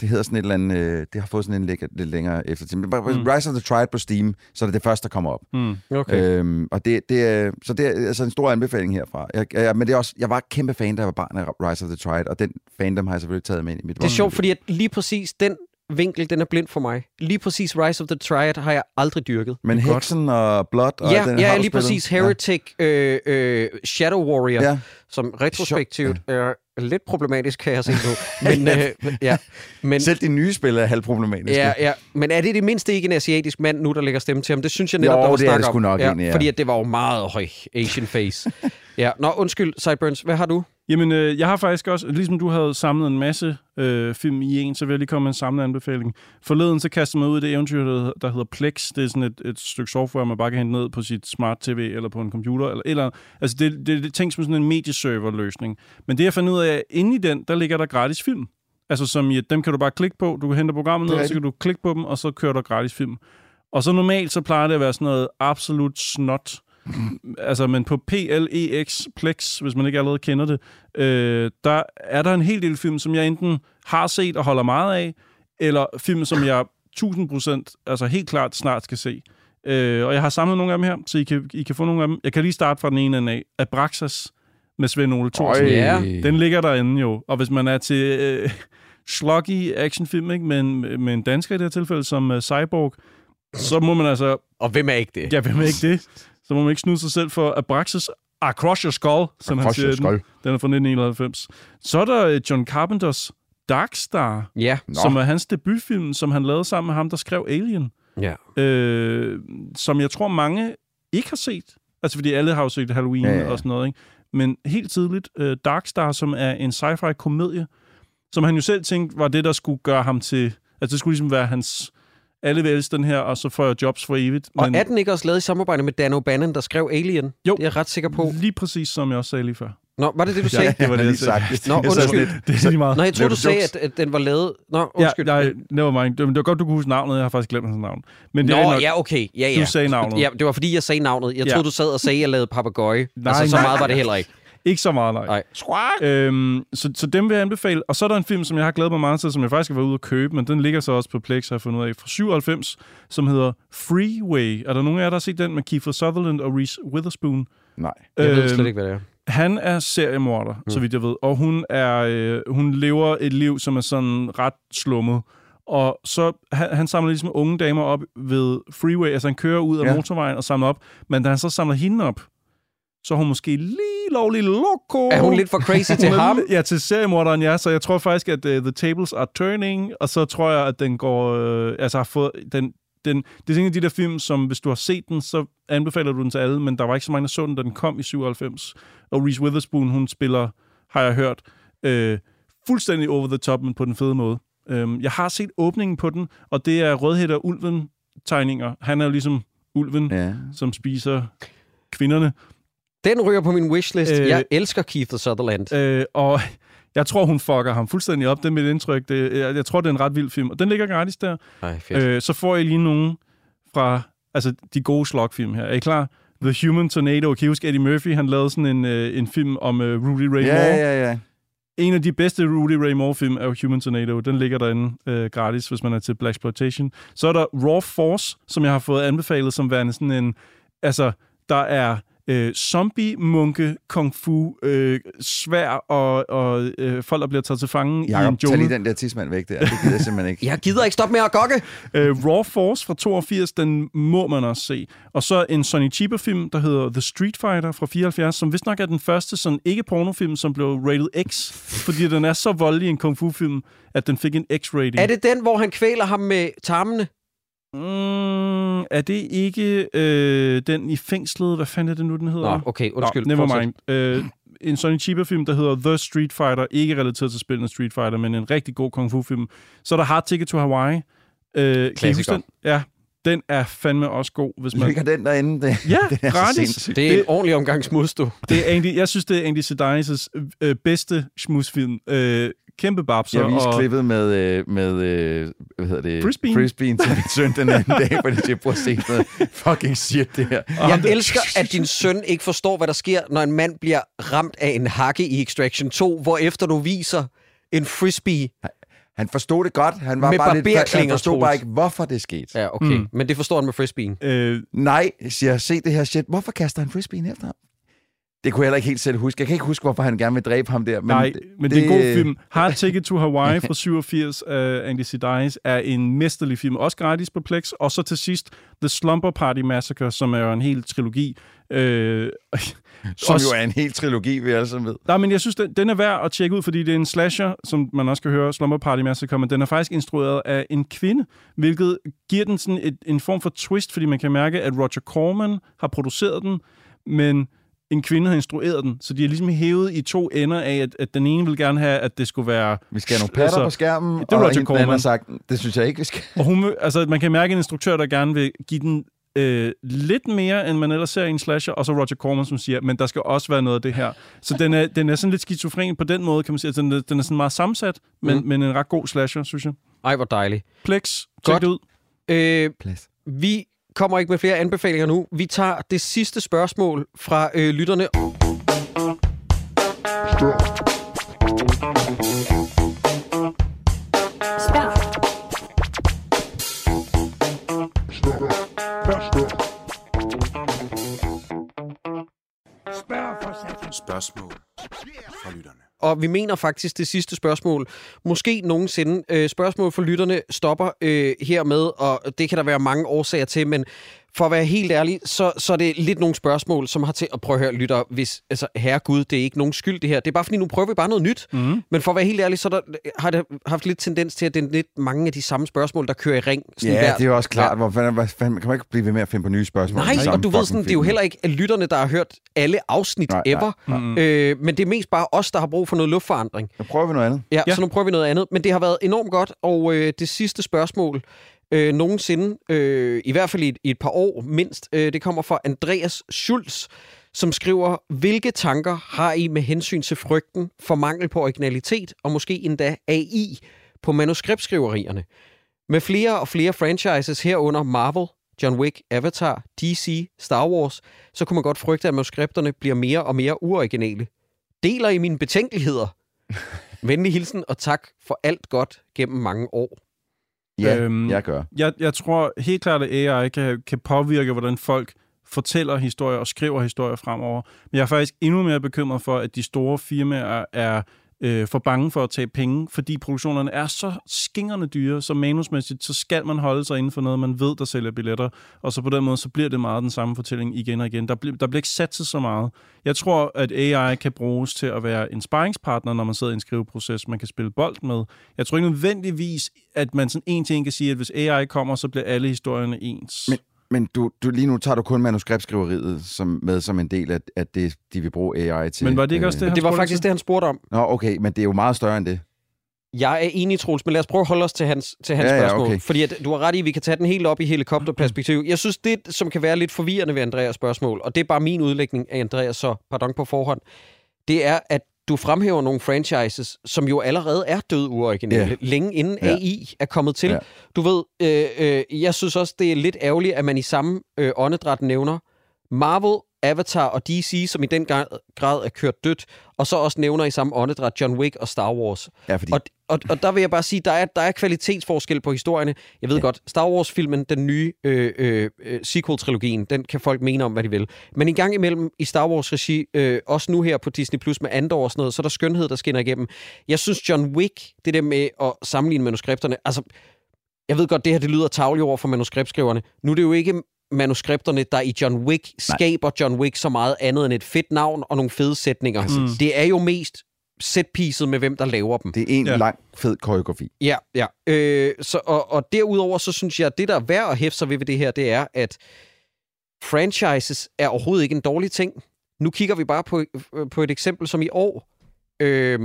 det hedder sådan et eller andet, øh, det har fået sådan en lidt, lidt længere bare- Mm. Rise of the Triad på Steam, så er det det første, der kommer op. Mm. Okay. Øhm, og det, det er, så det er altså en stor anbefaling herfra. Jeg, jeg, men det er også, jeg var kæmpe fan, da jeg var barn af Rise of the Triad, og den fandom har jeg selvfølgelig taget med ind i mit Det er sjovt, fordi at lige præcis den vinkel, den er blind for mig. Lige præcis Rise of the Triad har jeg aldrig dyrket. Men. Hexen og Blood og ja, den ja, har lige præcis. Heretic øh, øh, Shadow Warrior, Ja. ja. ja. som retrospektivt er lidt problematisk, kan jeg se nu. Men, øh, ja. Men, Selv de nye spil er halvproblematiske. ja, ja. Men er det det mindste ikke en asiatisk mand nu, der lægger stemme til ham? Det synes jeg netop, Jo, der var det er det om. sgu nok ja, egentlig, ja. Fordi at det var jo meget høj Asian face. ja. Nå, undskyld, Sideburns. Hvad har du? Jamen, øh, jeg har faktisk også, ligesom du havde samlet en masse øh, film i en, så vil jeg lige komme med en samlet anbefaling. Forleden så kastede mig ud i det eventyr, der, der hedder Plex. Det er sådan et, et stykke software, man bare kan hente ned på sit smart tv eller på en computer. Eller, eller, altså det, det, det er tænkt som sådan en medieserver-løsning. Men det jeg fandt ud af, inde i den, der ligger der gratis film. Altså som i, at dem kan du bare klikke på. Du kan hente programmet ned, og så kan du klikke på dem, og så kører der gratis film. Og så normalt, så plejer det at være sådan noget absolut snot. Altså, men på PLEX, Plex, hvis man ikke allerede kender det, øh, der er der en hel del film, som jeg enten har set og holder meget af, eller film, som jeg 1000% altså helt klart snart skal se. Øh, og jeg har samlet nogle af dem her, så I kan, I kan få nogle af dem. Jeg kan lige starte fra den ene ende af. Abraxas med Svend Ole Thorsen. Ja. Den ligger derinde jo. Og hvis man er til øh, sluggy actionfilm, ikke? Med, en, med en dansker i det her tilfælde, som uh, Cyborg, så må man altså... Og hvem er ikke det? Ja, hvem er ikke det? Så må man ikke snude sig selv for Abraxas Across Your Skull, som han Across siger. your Den, skull. den er fra 1991. Så er der øh, John Carpenters Darkstar, Ja. Nå. som er hans debutfilm, som han lavede sammen med ham, der skrev Alien ja. øh, som jeg tror mange ikke har set. Altså fordi alle har jo set Halloween Ja, ja, ja, ja. ja. og sådan noget. Ikke? Men helt tidligt, øh, Darkstar, som er en sci-fi komedie, som han jo selv tænkte var det, der skulle gøre ham til... Altså det skulle ligesom være hans... Alle vil elske den her, og så får jeg jobs for evigt. Og er den ikke også lavet i samarbejde med Dan O'Bannon, der skrev Alien? Jo. Det er jeg ret sikker på. Lige præcis, som jeg også sagde lige før. Nå, var det det, du sagde? Ja, det var det, jeg sagde. sagt. Nå, undskyld. Det er lige meget. Nå, jeg troede, du sagde, at, at den var lavet... Nå, Ja, undskyld. jeg, never mind. Det, men det var godt, du kunne huske navnet. Jeg har faktisk glemt hans navn. Men det Nå, er nok, ja, okay. Ja, ja. Du sagde navnet. Ja, det var fordi, jeg sagde navnet. Jeg Ja. troede, du sad og sagde, at jeg lavede papegøje. Nej, Altså, så nej. meget var det heller ikke. Ikke så meget, nej. Nej. Øhm, så, så dem vil jeg anbefale. Og så er der en film, som jeg har glædet mig meget til, som jeg faktisk har været ude at købe, men den ligger så også på Plex, har jeg fundet ud af, fra 97, som hedder Freeway. Er der nogen af jer, der har set den med Kiefer Sutherland og Reese Witherspoon? Nej. Jeg ved Øhm, slet ikke, hvad det er. Han er seriemorder, mm. så vidt jeg ved, og hun er øh, hun lever et liv, som er sådan ret slummet. Og så han, han samler ligesom unge damer op ved freeway, altså han kører ud af ja. motorvejen og samler op, men da han så samler hende op, så er hun måske lige lovlig loco. Er hun lidt for crazy til ham? Ja, til seriemorderen, ja. Så jeg tror faktisk, at uh, The Tables Are Turning, og så tror jeg, at den går... Uh, altså har fået... Den, den, det er en af de der film, som hvis du har set den, så anbefaler du den til alle, men der var ikke så mange, der så den, da den kom i 97. Og Reese Witherspoon, hun spiller har jeg hørt. Øh, fuldstændig over the top, men på den fede måde. Øhm, jeg har set åbningen på den, og det er Rødhætter Ulven tegninger. Han er jo ligesom ulven. Ja. som spiser kvinderne. Den ryger på min wishlist. Øh, jeg elsker Keith Sutherland. Øh, og jeg tror, hun fucker ham fuldstændig op. Det er mit indtryk. Det, jeg, jeg tror, det er en ret vild film. Og den ligger gratis der. Fedt. Øh, så får I lige nogen fra altså, de gode slogfilm her. Er I klar? The Human Tornado. Kan I huske Eddie Murphy? Han lavede sådan en, øh, en film om øh, Rudy Ray Moore. Ja, ja, ja. En af de bedste Rudy Ray Moore-film er Human Tornado. Den ligger derinde øh, gratis, hvis man er til Black Exploitation. Så er der Raw Force, som jeg har fået anbefalet som værende sådan en... Altså, der er øh, zombie-munke, kung fu, øh, svær og, og øh, folk, der bliver taget til fange i en Jakob, tag lige jungle. den der tidsmand væk der. Det gider jeg simpelthen ikke. jeg gider ikke stoppe med at gokke. Øh, Raw Force fra 82, den må man også se. Og så en Sonny Chiba-film, der hedder The Street Fighter fra 74, som vist nok er den første sådan ikke-pornofilm, som blev rated X, fordi den er så voldelig en kung fu-film, at den fik en X-rating. Er det den, hvor han kvæler ham med tarmene? Mm, er det ikke øh, den i fængslet? Hvad fanden er det nu, den hedder? Nå, okay, undskyld. Nå, never mind. Øh, en Sonny Chiba-film, der hedder The Street Fighter. Ikke relateret til spillene Street Fighter, men en rigtig god kung fu-film. Så er der Hard Ticket to Hawaii. Øh, Klassiker. den? Ja, den er fandme også god, hvis man... Ligger den derinde? Det, Ja, det er gratis. Det er en ordentlig omgang smudstå. Det er Andy, jeg synes, det er Andy Sedais' øh, bedste smusfilm. Øh, kæmpe babser. Jeg viste og, klippet med, øh, med øh, hvad hedder det? Frisbeen. Frisbeen til min søn den anden dag, fordi jeg prøver at se noget fucking shit, det her. og Jeg der- elsker, at din søn ikke forstår, hvad der sker, når en mand bliver ramt af en hakke i Extraction 2, hvor efter du viser en frisbee. Han forstod det godt. Han var Med bare lidt, han forstod bare ikke, hvorfor det skete. Ja, okay. Mm. Men det forstår han med frisbeen. Øh, Nej, siger jeg, se det her shit. Hvorfor kaster han frisbeen efter ham? Det kunne jeg heller ikke helt selv huske. Jeg kan ikke huske, hvorfor han gerne vil dræbe ham der. Men Nej, men det er en god film. Hard Ticket to Hawaii fra 87 af Andy Sidais er en mesterlig film. Også gratis på Plex. Og så til sidst The Slumber Party Massacre, som er en hel trilogi. Øh, Som også- jo er en hel trilogi, vi alle sammen ved. Nej, men jeg synes, den, den er værd at tjekke ud, fordi det er en slasher, som man også kan høre, Slumber Party Massacre, men den er faktisk instrueret af en kvinde, hvilket giver den sådan et, en form for twist, fordi man kan mærke, at Roger Corman har produceret den, men en kvinde har instrueret den, så de er ligesom hævet i to ender af, at, at den ene vil gerne have, at det skulle være... Vi skal have nogle patter på skærmen, det og Roger en Corman. har sagt, det synes jeg ikke, vi skal. Og hun, altså, man kan mærke en instruktør, der gerne vil give den øh, lidt mere, end man ellers ser i en slasher, og så Roger Corman, som siger, men der skal også være noget af det her. Så den er, den er sådan lidt skizofren på den måde, kan man sige. Altså, den, er, den er sådan meget sammensat, men, Mm. men en ret god slasher, synes jeg. Ej, hvor dejligt. Plex, tjek Godt. det ud. Øh, Plads. vi kommer ikke med flere anbefalinger nu. Vi tager det sidste spørgsmål fra øh, lytterne. Stop. Spørgsmål fra lytterne. Og vi mener faktisk det sidste spørgsmål. Måske nogensinde. Øh, spørgsmål fra lytterne stopper øh, hermed, og det kan der være mange årsager til, men for at være helt ærlig, så, så er det lidt nogle spørgsmål, som har til at prøve at høre, lytter, hvis, altså, herregud, det er ikke nogen skyld det her. Det er bare fordi, nu prøver vi bare noget nyt. Mm. Men for at være helt ærlig, så der, har det haft lidt tendens til, at det er lidt mange af de samme spørgsmål, der kører i ring. Sådan Ja, hver- det er jo også klart. Hvor hvad fanden, kan man ikke blive ved med at finde på nye spørgsmål? Nej, og du ved sådan, det er jo heller ikke lytterne, der har hørt alle afsnit Nej, ever. nej, Mm. Øh, men det er mest bare os, der har brug for noget luftforandring. Nu prøver vi noget andet. Ja, Ja. ja, så nu prøver vi noget andet. Men det har været enormt godt, og øh, det sidste spørgsmål øh, nogensinde, øh, i hvert fald i et, i et par år mindst, øh, det kommer fra Andreas Schulz, som skriver, hvilke tanker har I med hensyn til frygten for mangel på originalitet, og måske endda AI på manuskriptskriverierne? Med flere og flere franchises herunder Marvel, John Wick, Avatar, DC, Star Wars, så kunne man godt frygte, at manuskripterne bliver mere og mere uoriginale. Deler I mine betænkeligheder? Venlig hilsen, og tak for alt godt gennem mange år. Ja, Øhm, jeg gør. Jeg, jeg tror helt klart, at AI kan, kan påvirke, hvordan folk fortæller historier og skriver historier fremover. Men jeg er faktisk endnu mere bekymret for, at de store firmaer er øh, for bange for at tage penge, fordi produktionerne er så skingerne dyre, så manusmæssigt, så skal man holde sig inden for noget, man ved, der sælger billetter. Og så på den måde, så bliver det meget den samme fortælling igen og igen. Der, bl- der bliver ikke satset så meget. Jeg tror, at AI kan bruges til at være en sparringspartner, når man sidder i en skriveproces, man kan spille bold med. Jeg tror ikke nødvendigvis, at man sådan en ting kan sige, at hvis AI kommer, så bliver alle historierne ens. Men- men du, du, lige nu tager du kun manuskriptskriveriet som, med som en del af, af det, de vil bruge AI til. Men var det ikke også det, han Det var spurgte faktisk til? det, han spurgte om. Nå, okay, men det er jo meget større end det. Jeg er enig, Troels, men lad os prøve at holde os til hans, til hans Ja, ja, spørgsmål. okay. Fordi at, du har ret i, at vi kan tage den helt op i helikopterperspektiv. Jeg synes, det, som kan være lidt forvirrende ved Andreas spørgsmål, og det er bare min udlægning af Andreas, så pardon på forhånd, det er, at du fremhæver nogle franchises, som jo allerede er død uoriginale, Ja. længe inden Ja. AI er kommet til. Ja. Du ved, øh, øh, jeg synes også, det er lidt ærgerligt, at man i samme øh, åndedræt nævner Marvel, Avatar og DC, som i den grad, er kørt dødt, og så også nævner i samme åndedræt John Wick og Star Wars. Ja, fordi... Og, og, og der vil jeg bare sige, der er, der er kvalitetsforskel på historierne. Jeg ved ja. godt, Star Wars-filmen, den nye øh, øh, øh, sequel-trilogien, den kan folk mene om, hvad de vil. Men en gang imellem i Star Wars-regi, øh, også nu her på Disney Plus med Andor og sådan noget, så er der skønhed, der skinner igennem. Jeg synes, John Wick, det der med at sammenligne manuskripterne, altså, jeg ved godt, det her det lyder tavligt over for manuskriptskriverne. Nu er det jo ikke manuskripterne, der i John Wick skaber John Wick så meget andet end et fedt navn og nogle fede sætninger. Mm. Det er jo mest setpieces med, hvem der laver dem. Det er en Ja. ja. lang, fed koreografi. Ja, ja. Øh, så, og, og derudover, så synes jeg, at det, der er værd at hæfte sig ved ved det her, det er, at franchises er overhovedet ikke en dårlig ting. Nu kigger vi bare på, øh, på et eksempel som i år. Øh,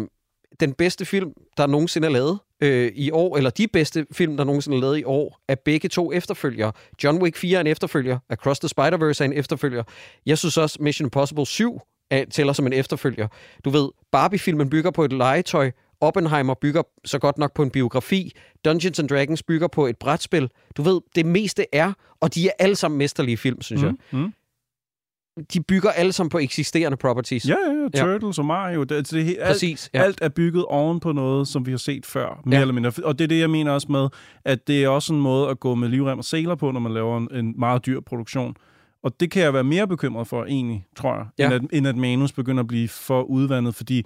den bedste film, der nogensinde er lavet øh, i år, eller de bedste film, der nogensinde er lavet i år, er begge to efterfølgere. John Wick 4 er en efterfølger, Across the Spider-Verse er en efterfølger. Jeg synes også, Mission Impossible 7 er, tæller som en efterfølger. Du ved, Barbie-filmen bygger på et legetøj, Oppenheimer bygger så godt nok på en biografi, Dungeons and Dragons bygger på et brætspil. Du ved, det meste er, og de er alle sammen mesterlige film, synes jeg. Mm. mm. De bygger alle sammen på eksisterende properties. Ja, ja, ja, Turtles og Mario. Det, altså, det, det, alt, Præcis. Ja. alt er bygget oven på noget, som vi har set før, mere Ja. ja. eller mindre. Og det er det, jeg mener også med, at det er også en måde at gå med livrem og seler på, når man laver en, en meget dyr produktion. Og det kan jeg være mere bekymret for, egentlig, tror jeg, Ja. ja. end, at, end at manus begynder at blive for udvandet, fordi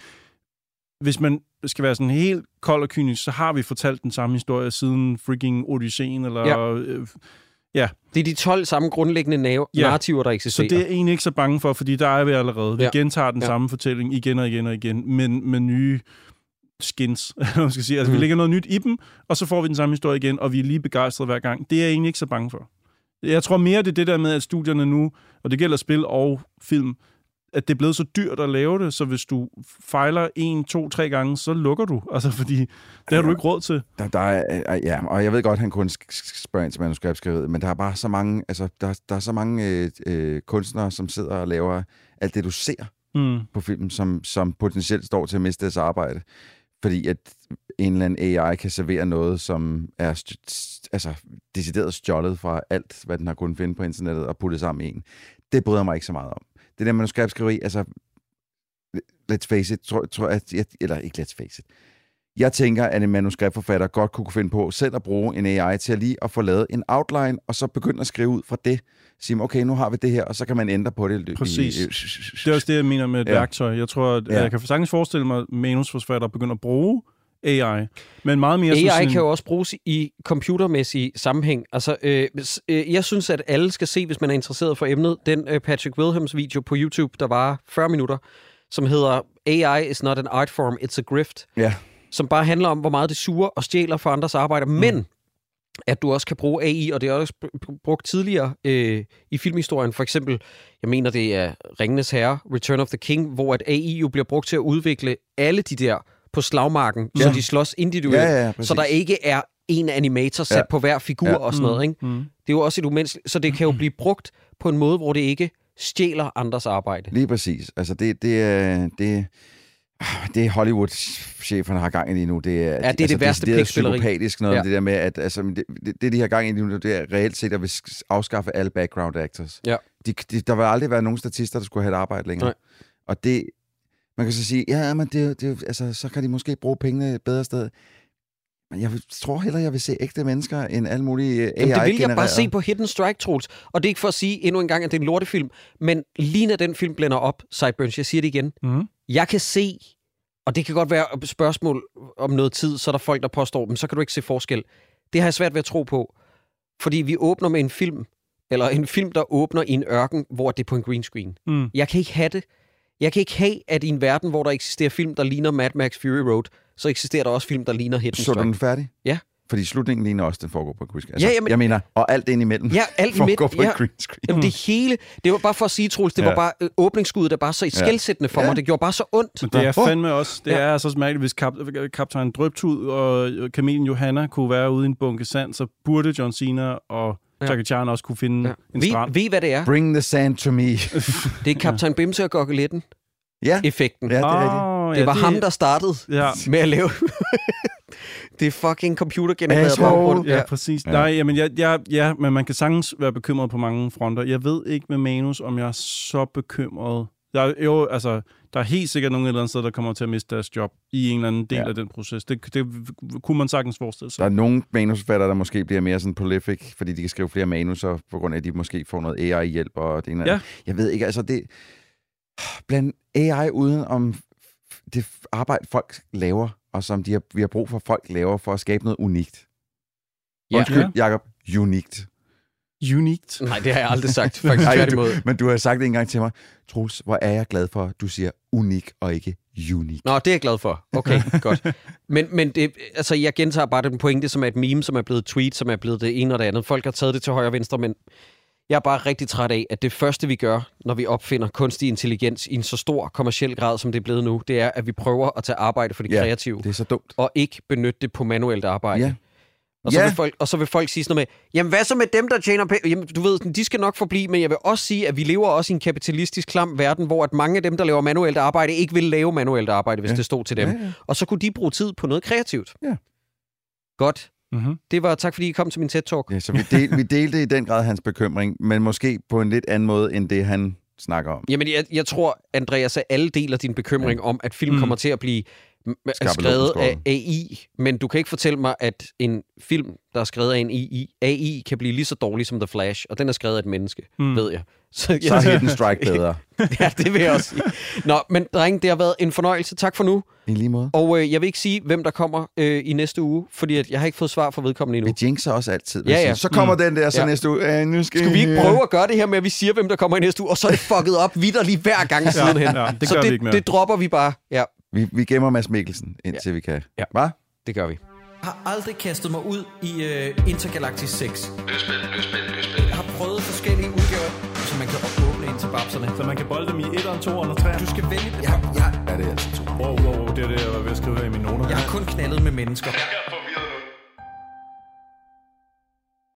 hvis man skal være sådan helt kold og kynisk, så har vi fortalt den samme historie siden freaking Odysseen, eller... Ja. Øh, Det er de 12 samme grundlæggende nav- Ja. narrativer, der så eksisterer. det er jeg egentlig ikke så bange for, fordi der er vi allerede. Vi Ja. ja. gentager den Ja. ja. samme fortælling igen og igen og igen, men med nye skins, man skal sige. Altså, mm. vi lægger noget nyt i dem, og så får vi den samme historie igen, og vi er lige begejstrede hver gang. Det er jeg egentlig ikke så bange for. Jeg tror mere, det er det der med, at studierne nu, og det gælder spil og film, at det er blevet så dyrt at lave det, så hvis du fejler en, to, tre gange, så lukker du. Altså, fordi det har du ikke råd til. Der, der er, øh, ja, og jeg ved godt, han kun spørger ind til manuskriptskriveriet, men der er bare så mange, altså, der, der er så mange øh, øh, kunstnere, som sidder og laver alt det, du ser Mm. på filmen, som, som potentielt står til at miste deres arbejde. Fordi at en eller anden AI kan servere noget, som er st- st- altså, decideret stjålet fra alt, hvad den har kunnet finde på internettet og puttet sammen i en. Det bryder jeg mig ikke så meget om. Det der manuskriptskriveri, altså, let's face it, tror, tror at, jeg, eller ikke let's face it, jeg tænker, at en manuskriptforfatter godt kunne finde på selv at bruge en AI til at lige at få lavet en outline, og så begynde at skrive ud fra det. Sige, okay, nu har vi det her, og så kan man ændre på det. Præcis. Det er også det, jeg mener med et Ja. værktøj. Jeg tror, at Ja. jeg kan sagtens forestille mig, at manusforfattere begynder at bruge AI, men meget mere AI sådan kan jo også bruges i computermæssig sammenhæng. Altså, øh, øh, jeg synes, at alle skal se, hvis man er interesseret for emnet, den øh, Patrick Wilhelms video på YouTube, der var 40 minutter, som hedder AI is not an art form, it's a grift, Ja, som bare handler om, hvor meget det suger og stjæler for andres arbejde, mm. men at du også kan bruge AI, og det er også br- br- brugt tidligere øh, i filmhistorien. For eksempel, jeg mener, det er Ringenes Herre, Return of the King, hvor at AI jo bliver brugt til at udvikle alle de der på slagmarken, ja. så de slås individuelt. Ja, ja, præcis. så der ikke er en animator sat ja. På hver figur Ja. og sådan noget. Ikke? Mm. Det er jo også et umenneskeligt... Så det kan jo blive brugt på en måde, hvor det ikke stjæler andres arbejde. lige præcis. Altså, det, det er... Det, ah, det Hollywood-cheferne har gang i lige nu, det er, Ja, det er det værste decideret pikspilleri. psykopatisk noget, Ja. det der med, at altså, det, det, det, de har gang i lige nu, det er reelt set at vil sk- afskaffe alle background actors. Ja. De, de, der vil aldrig være nogen statister, der skulle have et arbejde længere. Nej. Og det, man kan så sige, ja, men det, det, altså, så kan de måske bruge pengene et bedre sted. Men jeg tror hellere, jeg vil se ægte mennesker end alle mulige AI Jamen, det vil jeg bare se på Hidden Strike, Troels. Og det er ikke for at sige endnu en gang, at det er en lortefilm, men lige når den film blænder op, Sideburns, jeg siger det igen, Mm. jeg kan se, og det kan godt være et spørgsmål om noget tid, så er der folk, der påstår, men så kan du ikke se forskel. Det har jeg svært ved at tro på. Fordi vi åbner med en film, eller en film, der åbner i en ørken, hvor det er på en green screen. Mm. Jeg kan ikke have det. Jeg kan ikke have, at i en verden, hvor der eksisterer film, der ligner Mad Max Fury Road, så eksisterer der også film, der ligner Hidden Så du Strike. den færdig? Ja. Fordi slutningen ligner også, den foregår på green screen. Altså, Ja, jamen- jeg mener, og alt ind imellem Ja, alt i foregår midten. på Ja. ja. green screen. Jamen det hele, det var bare for at sige, Troels, det Ja. var bare øh, åbningsskuddet, der bare så skældsættende for Ja. mig. Det gjorde bare så ondt. Men det er fandme også, det Ja. er altså så mærkeligt, hvis kap, kaptajn Drøbtud og kamelen Johanna kunne være ude i en bunke sand, så burde John Cena og. Jackie Chan også kunne finde Ja. en Ved, strand. ved I, hvad det er? Bring the sand to me. Det er Kaptajn Bimse og Goggeletten ja, effekten ja, det er rigtigt. Åh, Det var ham, der startede Ja. med at lave... det er fucking computergenereret Asshole. baggrund. Ja, præcis. Ja. Ja. Nej, jamen, jeg, jeg, ja, men man kan sagtens være bekymret på mange fronter. Jeg ved ikke med manus, om jeg er så bekymret. Der er, jo, altså, der er helt sikkert nogen et eller andet sted, der kommer til at miste deres job i en eller anden del Ja. ja. af den proces. Det, det kunne man sagtens forestille sig. Der er nogle manusforfattere, der måske bliver mere sådan prolific, fordi de kan skrive flere manuser, på grund af, at de måske får noget AI-hjælp og det ene Ja. andet. Jeg ved ikke, altså det... Blandt AI uden om det arbejde, folk laver, og som de har, vi har brug for, folk laver for at skabe noget unikt. Ja. Undskyld, Jacob. Unikt. Unikt. Nej, det har jeg aldrig sagt. Faktisk Ej, tværtimod. du, men du har sagt det en gang til mig. Troels, hvor er jeg glad for, at du siger unik og ikke unik. Nå, det er jeg glad for. Okay, godt. Men, men det, altså, jeg gentager bare den pointe, som er et meme, som er blevet et tweet, som er blevet det ene og det andet. Folk har taget det til højre og venstre, men jeg er bare rigtig træt af, at det første, vi gør, når vi opfinder kunstig intelligens i en så stor kommersiel grad, som det er blevet nu, det er, at vi prøver at tage arbejde for det Ja, kreative, Det er så dumt. og ikke benytte det på manuelt arbejde. Ja. Og så, Ja. vil folk, og så vil folk sige sådan noget med, jamen hvad så med dem, der tjener penge? Jamen du ved, de skal nok forblive, men jeg vil også sige, at vi lever også i en kapitalistisk klam verden, hvor at mange af dem, der laver manuelt arbejde, ikke vil lave manuelt arbejde, hvis Ja. det stod til dem. Ja, ja. Og så kunne de bruge tid på noget kreativt. Ja. Godt. Mm-hmm. Det var tak, fordi I kom til min TED-talk. Ja, så vi, del, vi delte i den grad hans bekymring, men måske på en lidt anden måde, end det han snakker om. Jamen, jeg, jeg tror, Andreas, at alle deler din bekymring ja. om, at film Mm. kommer til at blive skrevet af. AI, men du kan ikke fortælle mig, at en film, der er skrevet af en AI, AI kan blive lige så dårlig som The Flash, og den er skrevet af et menneske, mm. Mm. ved jeg. Så, Så er Hidden Strike bedre. ja, det vil jeg også sige. Nå, men drenge, det har været en fornøjelse. Tak for nu. I lige måde. Og øh, jeg vil ikke sige, hvem der kommer øh, i næste uge, fordi at jeg har ikke fået svar fra vedkommende endnu. Vi jinxer også altid. Ja, ja. Så kommer den der så Ja. næste uge. Ja, nu skal, Skal vi ikke prøve at gøre det her med, at vi siger, hvem der kommer i næste uge, og så er det fucket op vidderligt hver gang sidenhen. ja, det så gør det, vi ikke mere. det dropper vi bare. Ja, Vi, vi gemmer Mads Mikkelsen, indtil ja. vi kan. Ja. Hvad? det gør vi. Jeg har aldrig kastet mig ud i uh, Intergalactic 6. Jeg har prøvet forskellige udgaver, som man kan åbne ind til babserne. Så man kan bolde dem i 1'eren, 2'eren og 3'eren. Du skal vælge... Jeg, jeg, Ja, det er altså to. Wow, wow, wow, det er det, jeg var ved at skrive her i mine noter. jeg har kun knaldet med mennesker.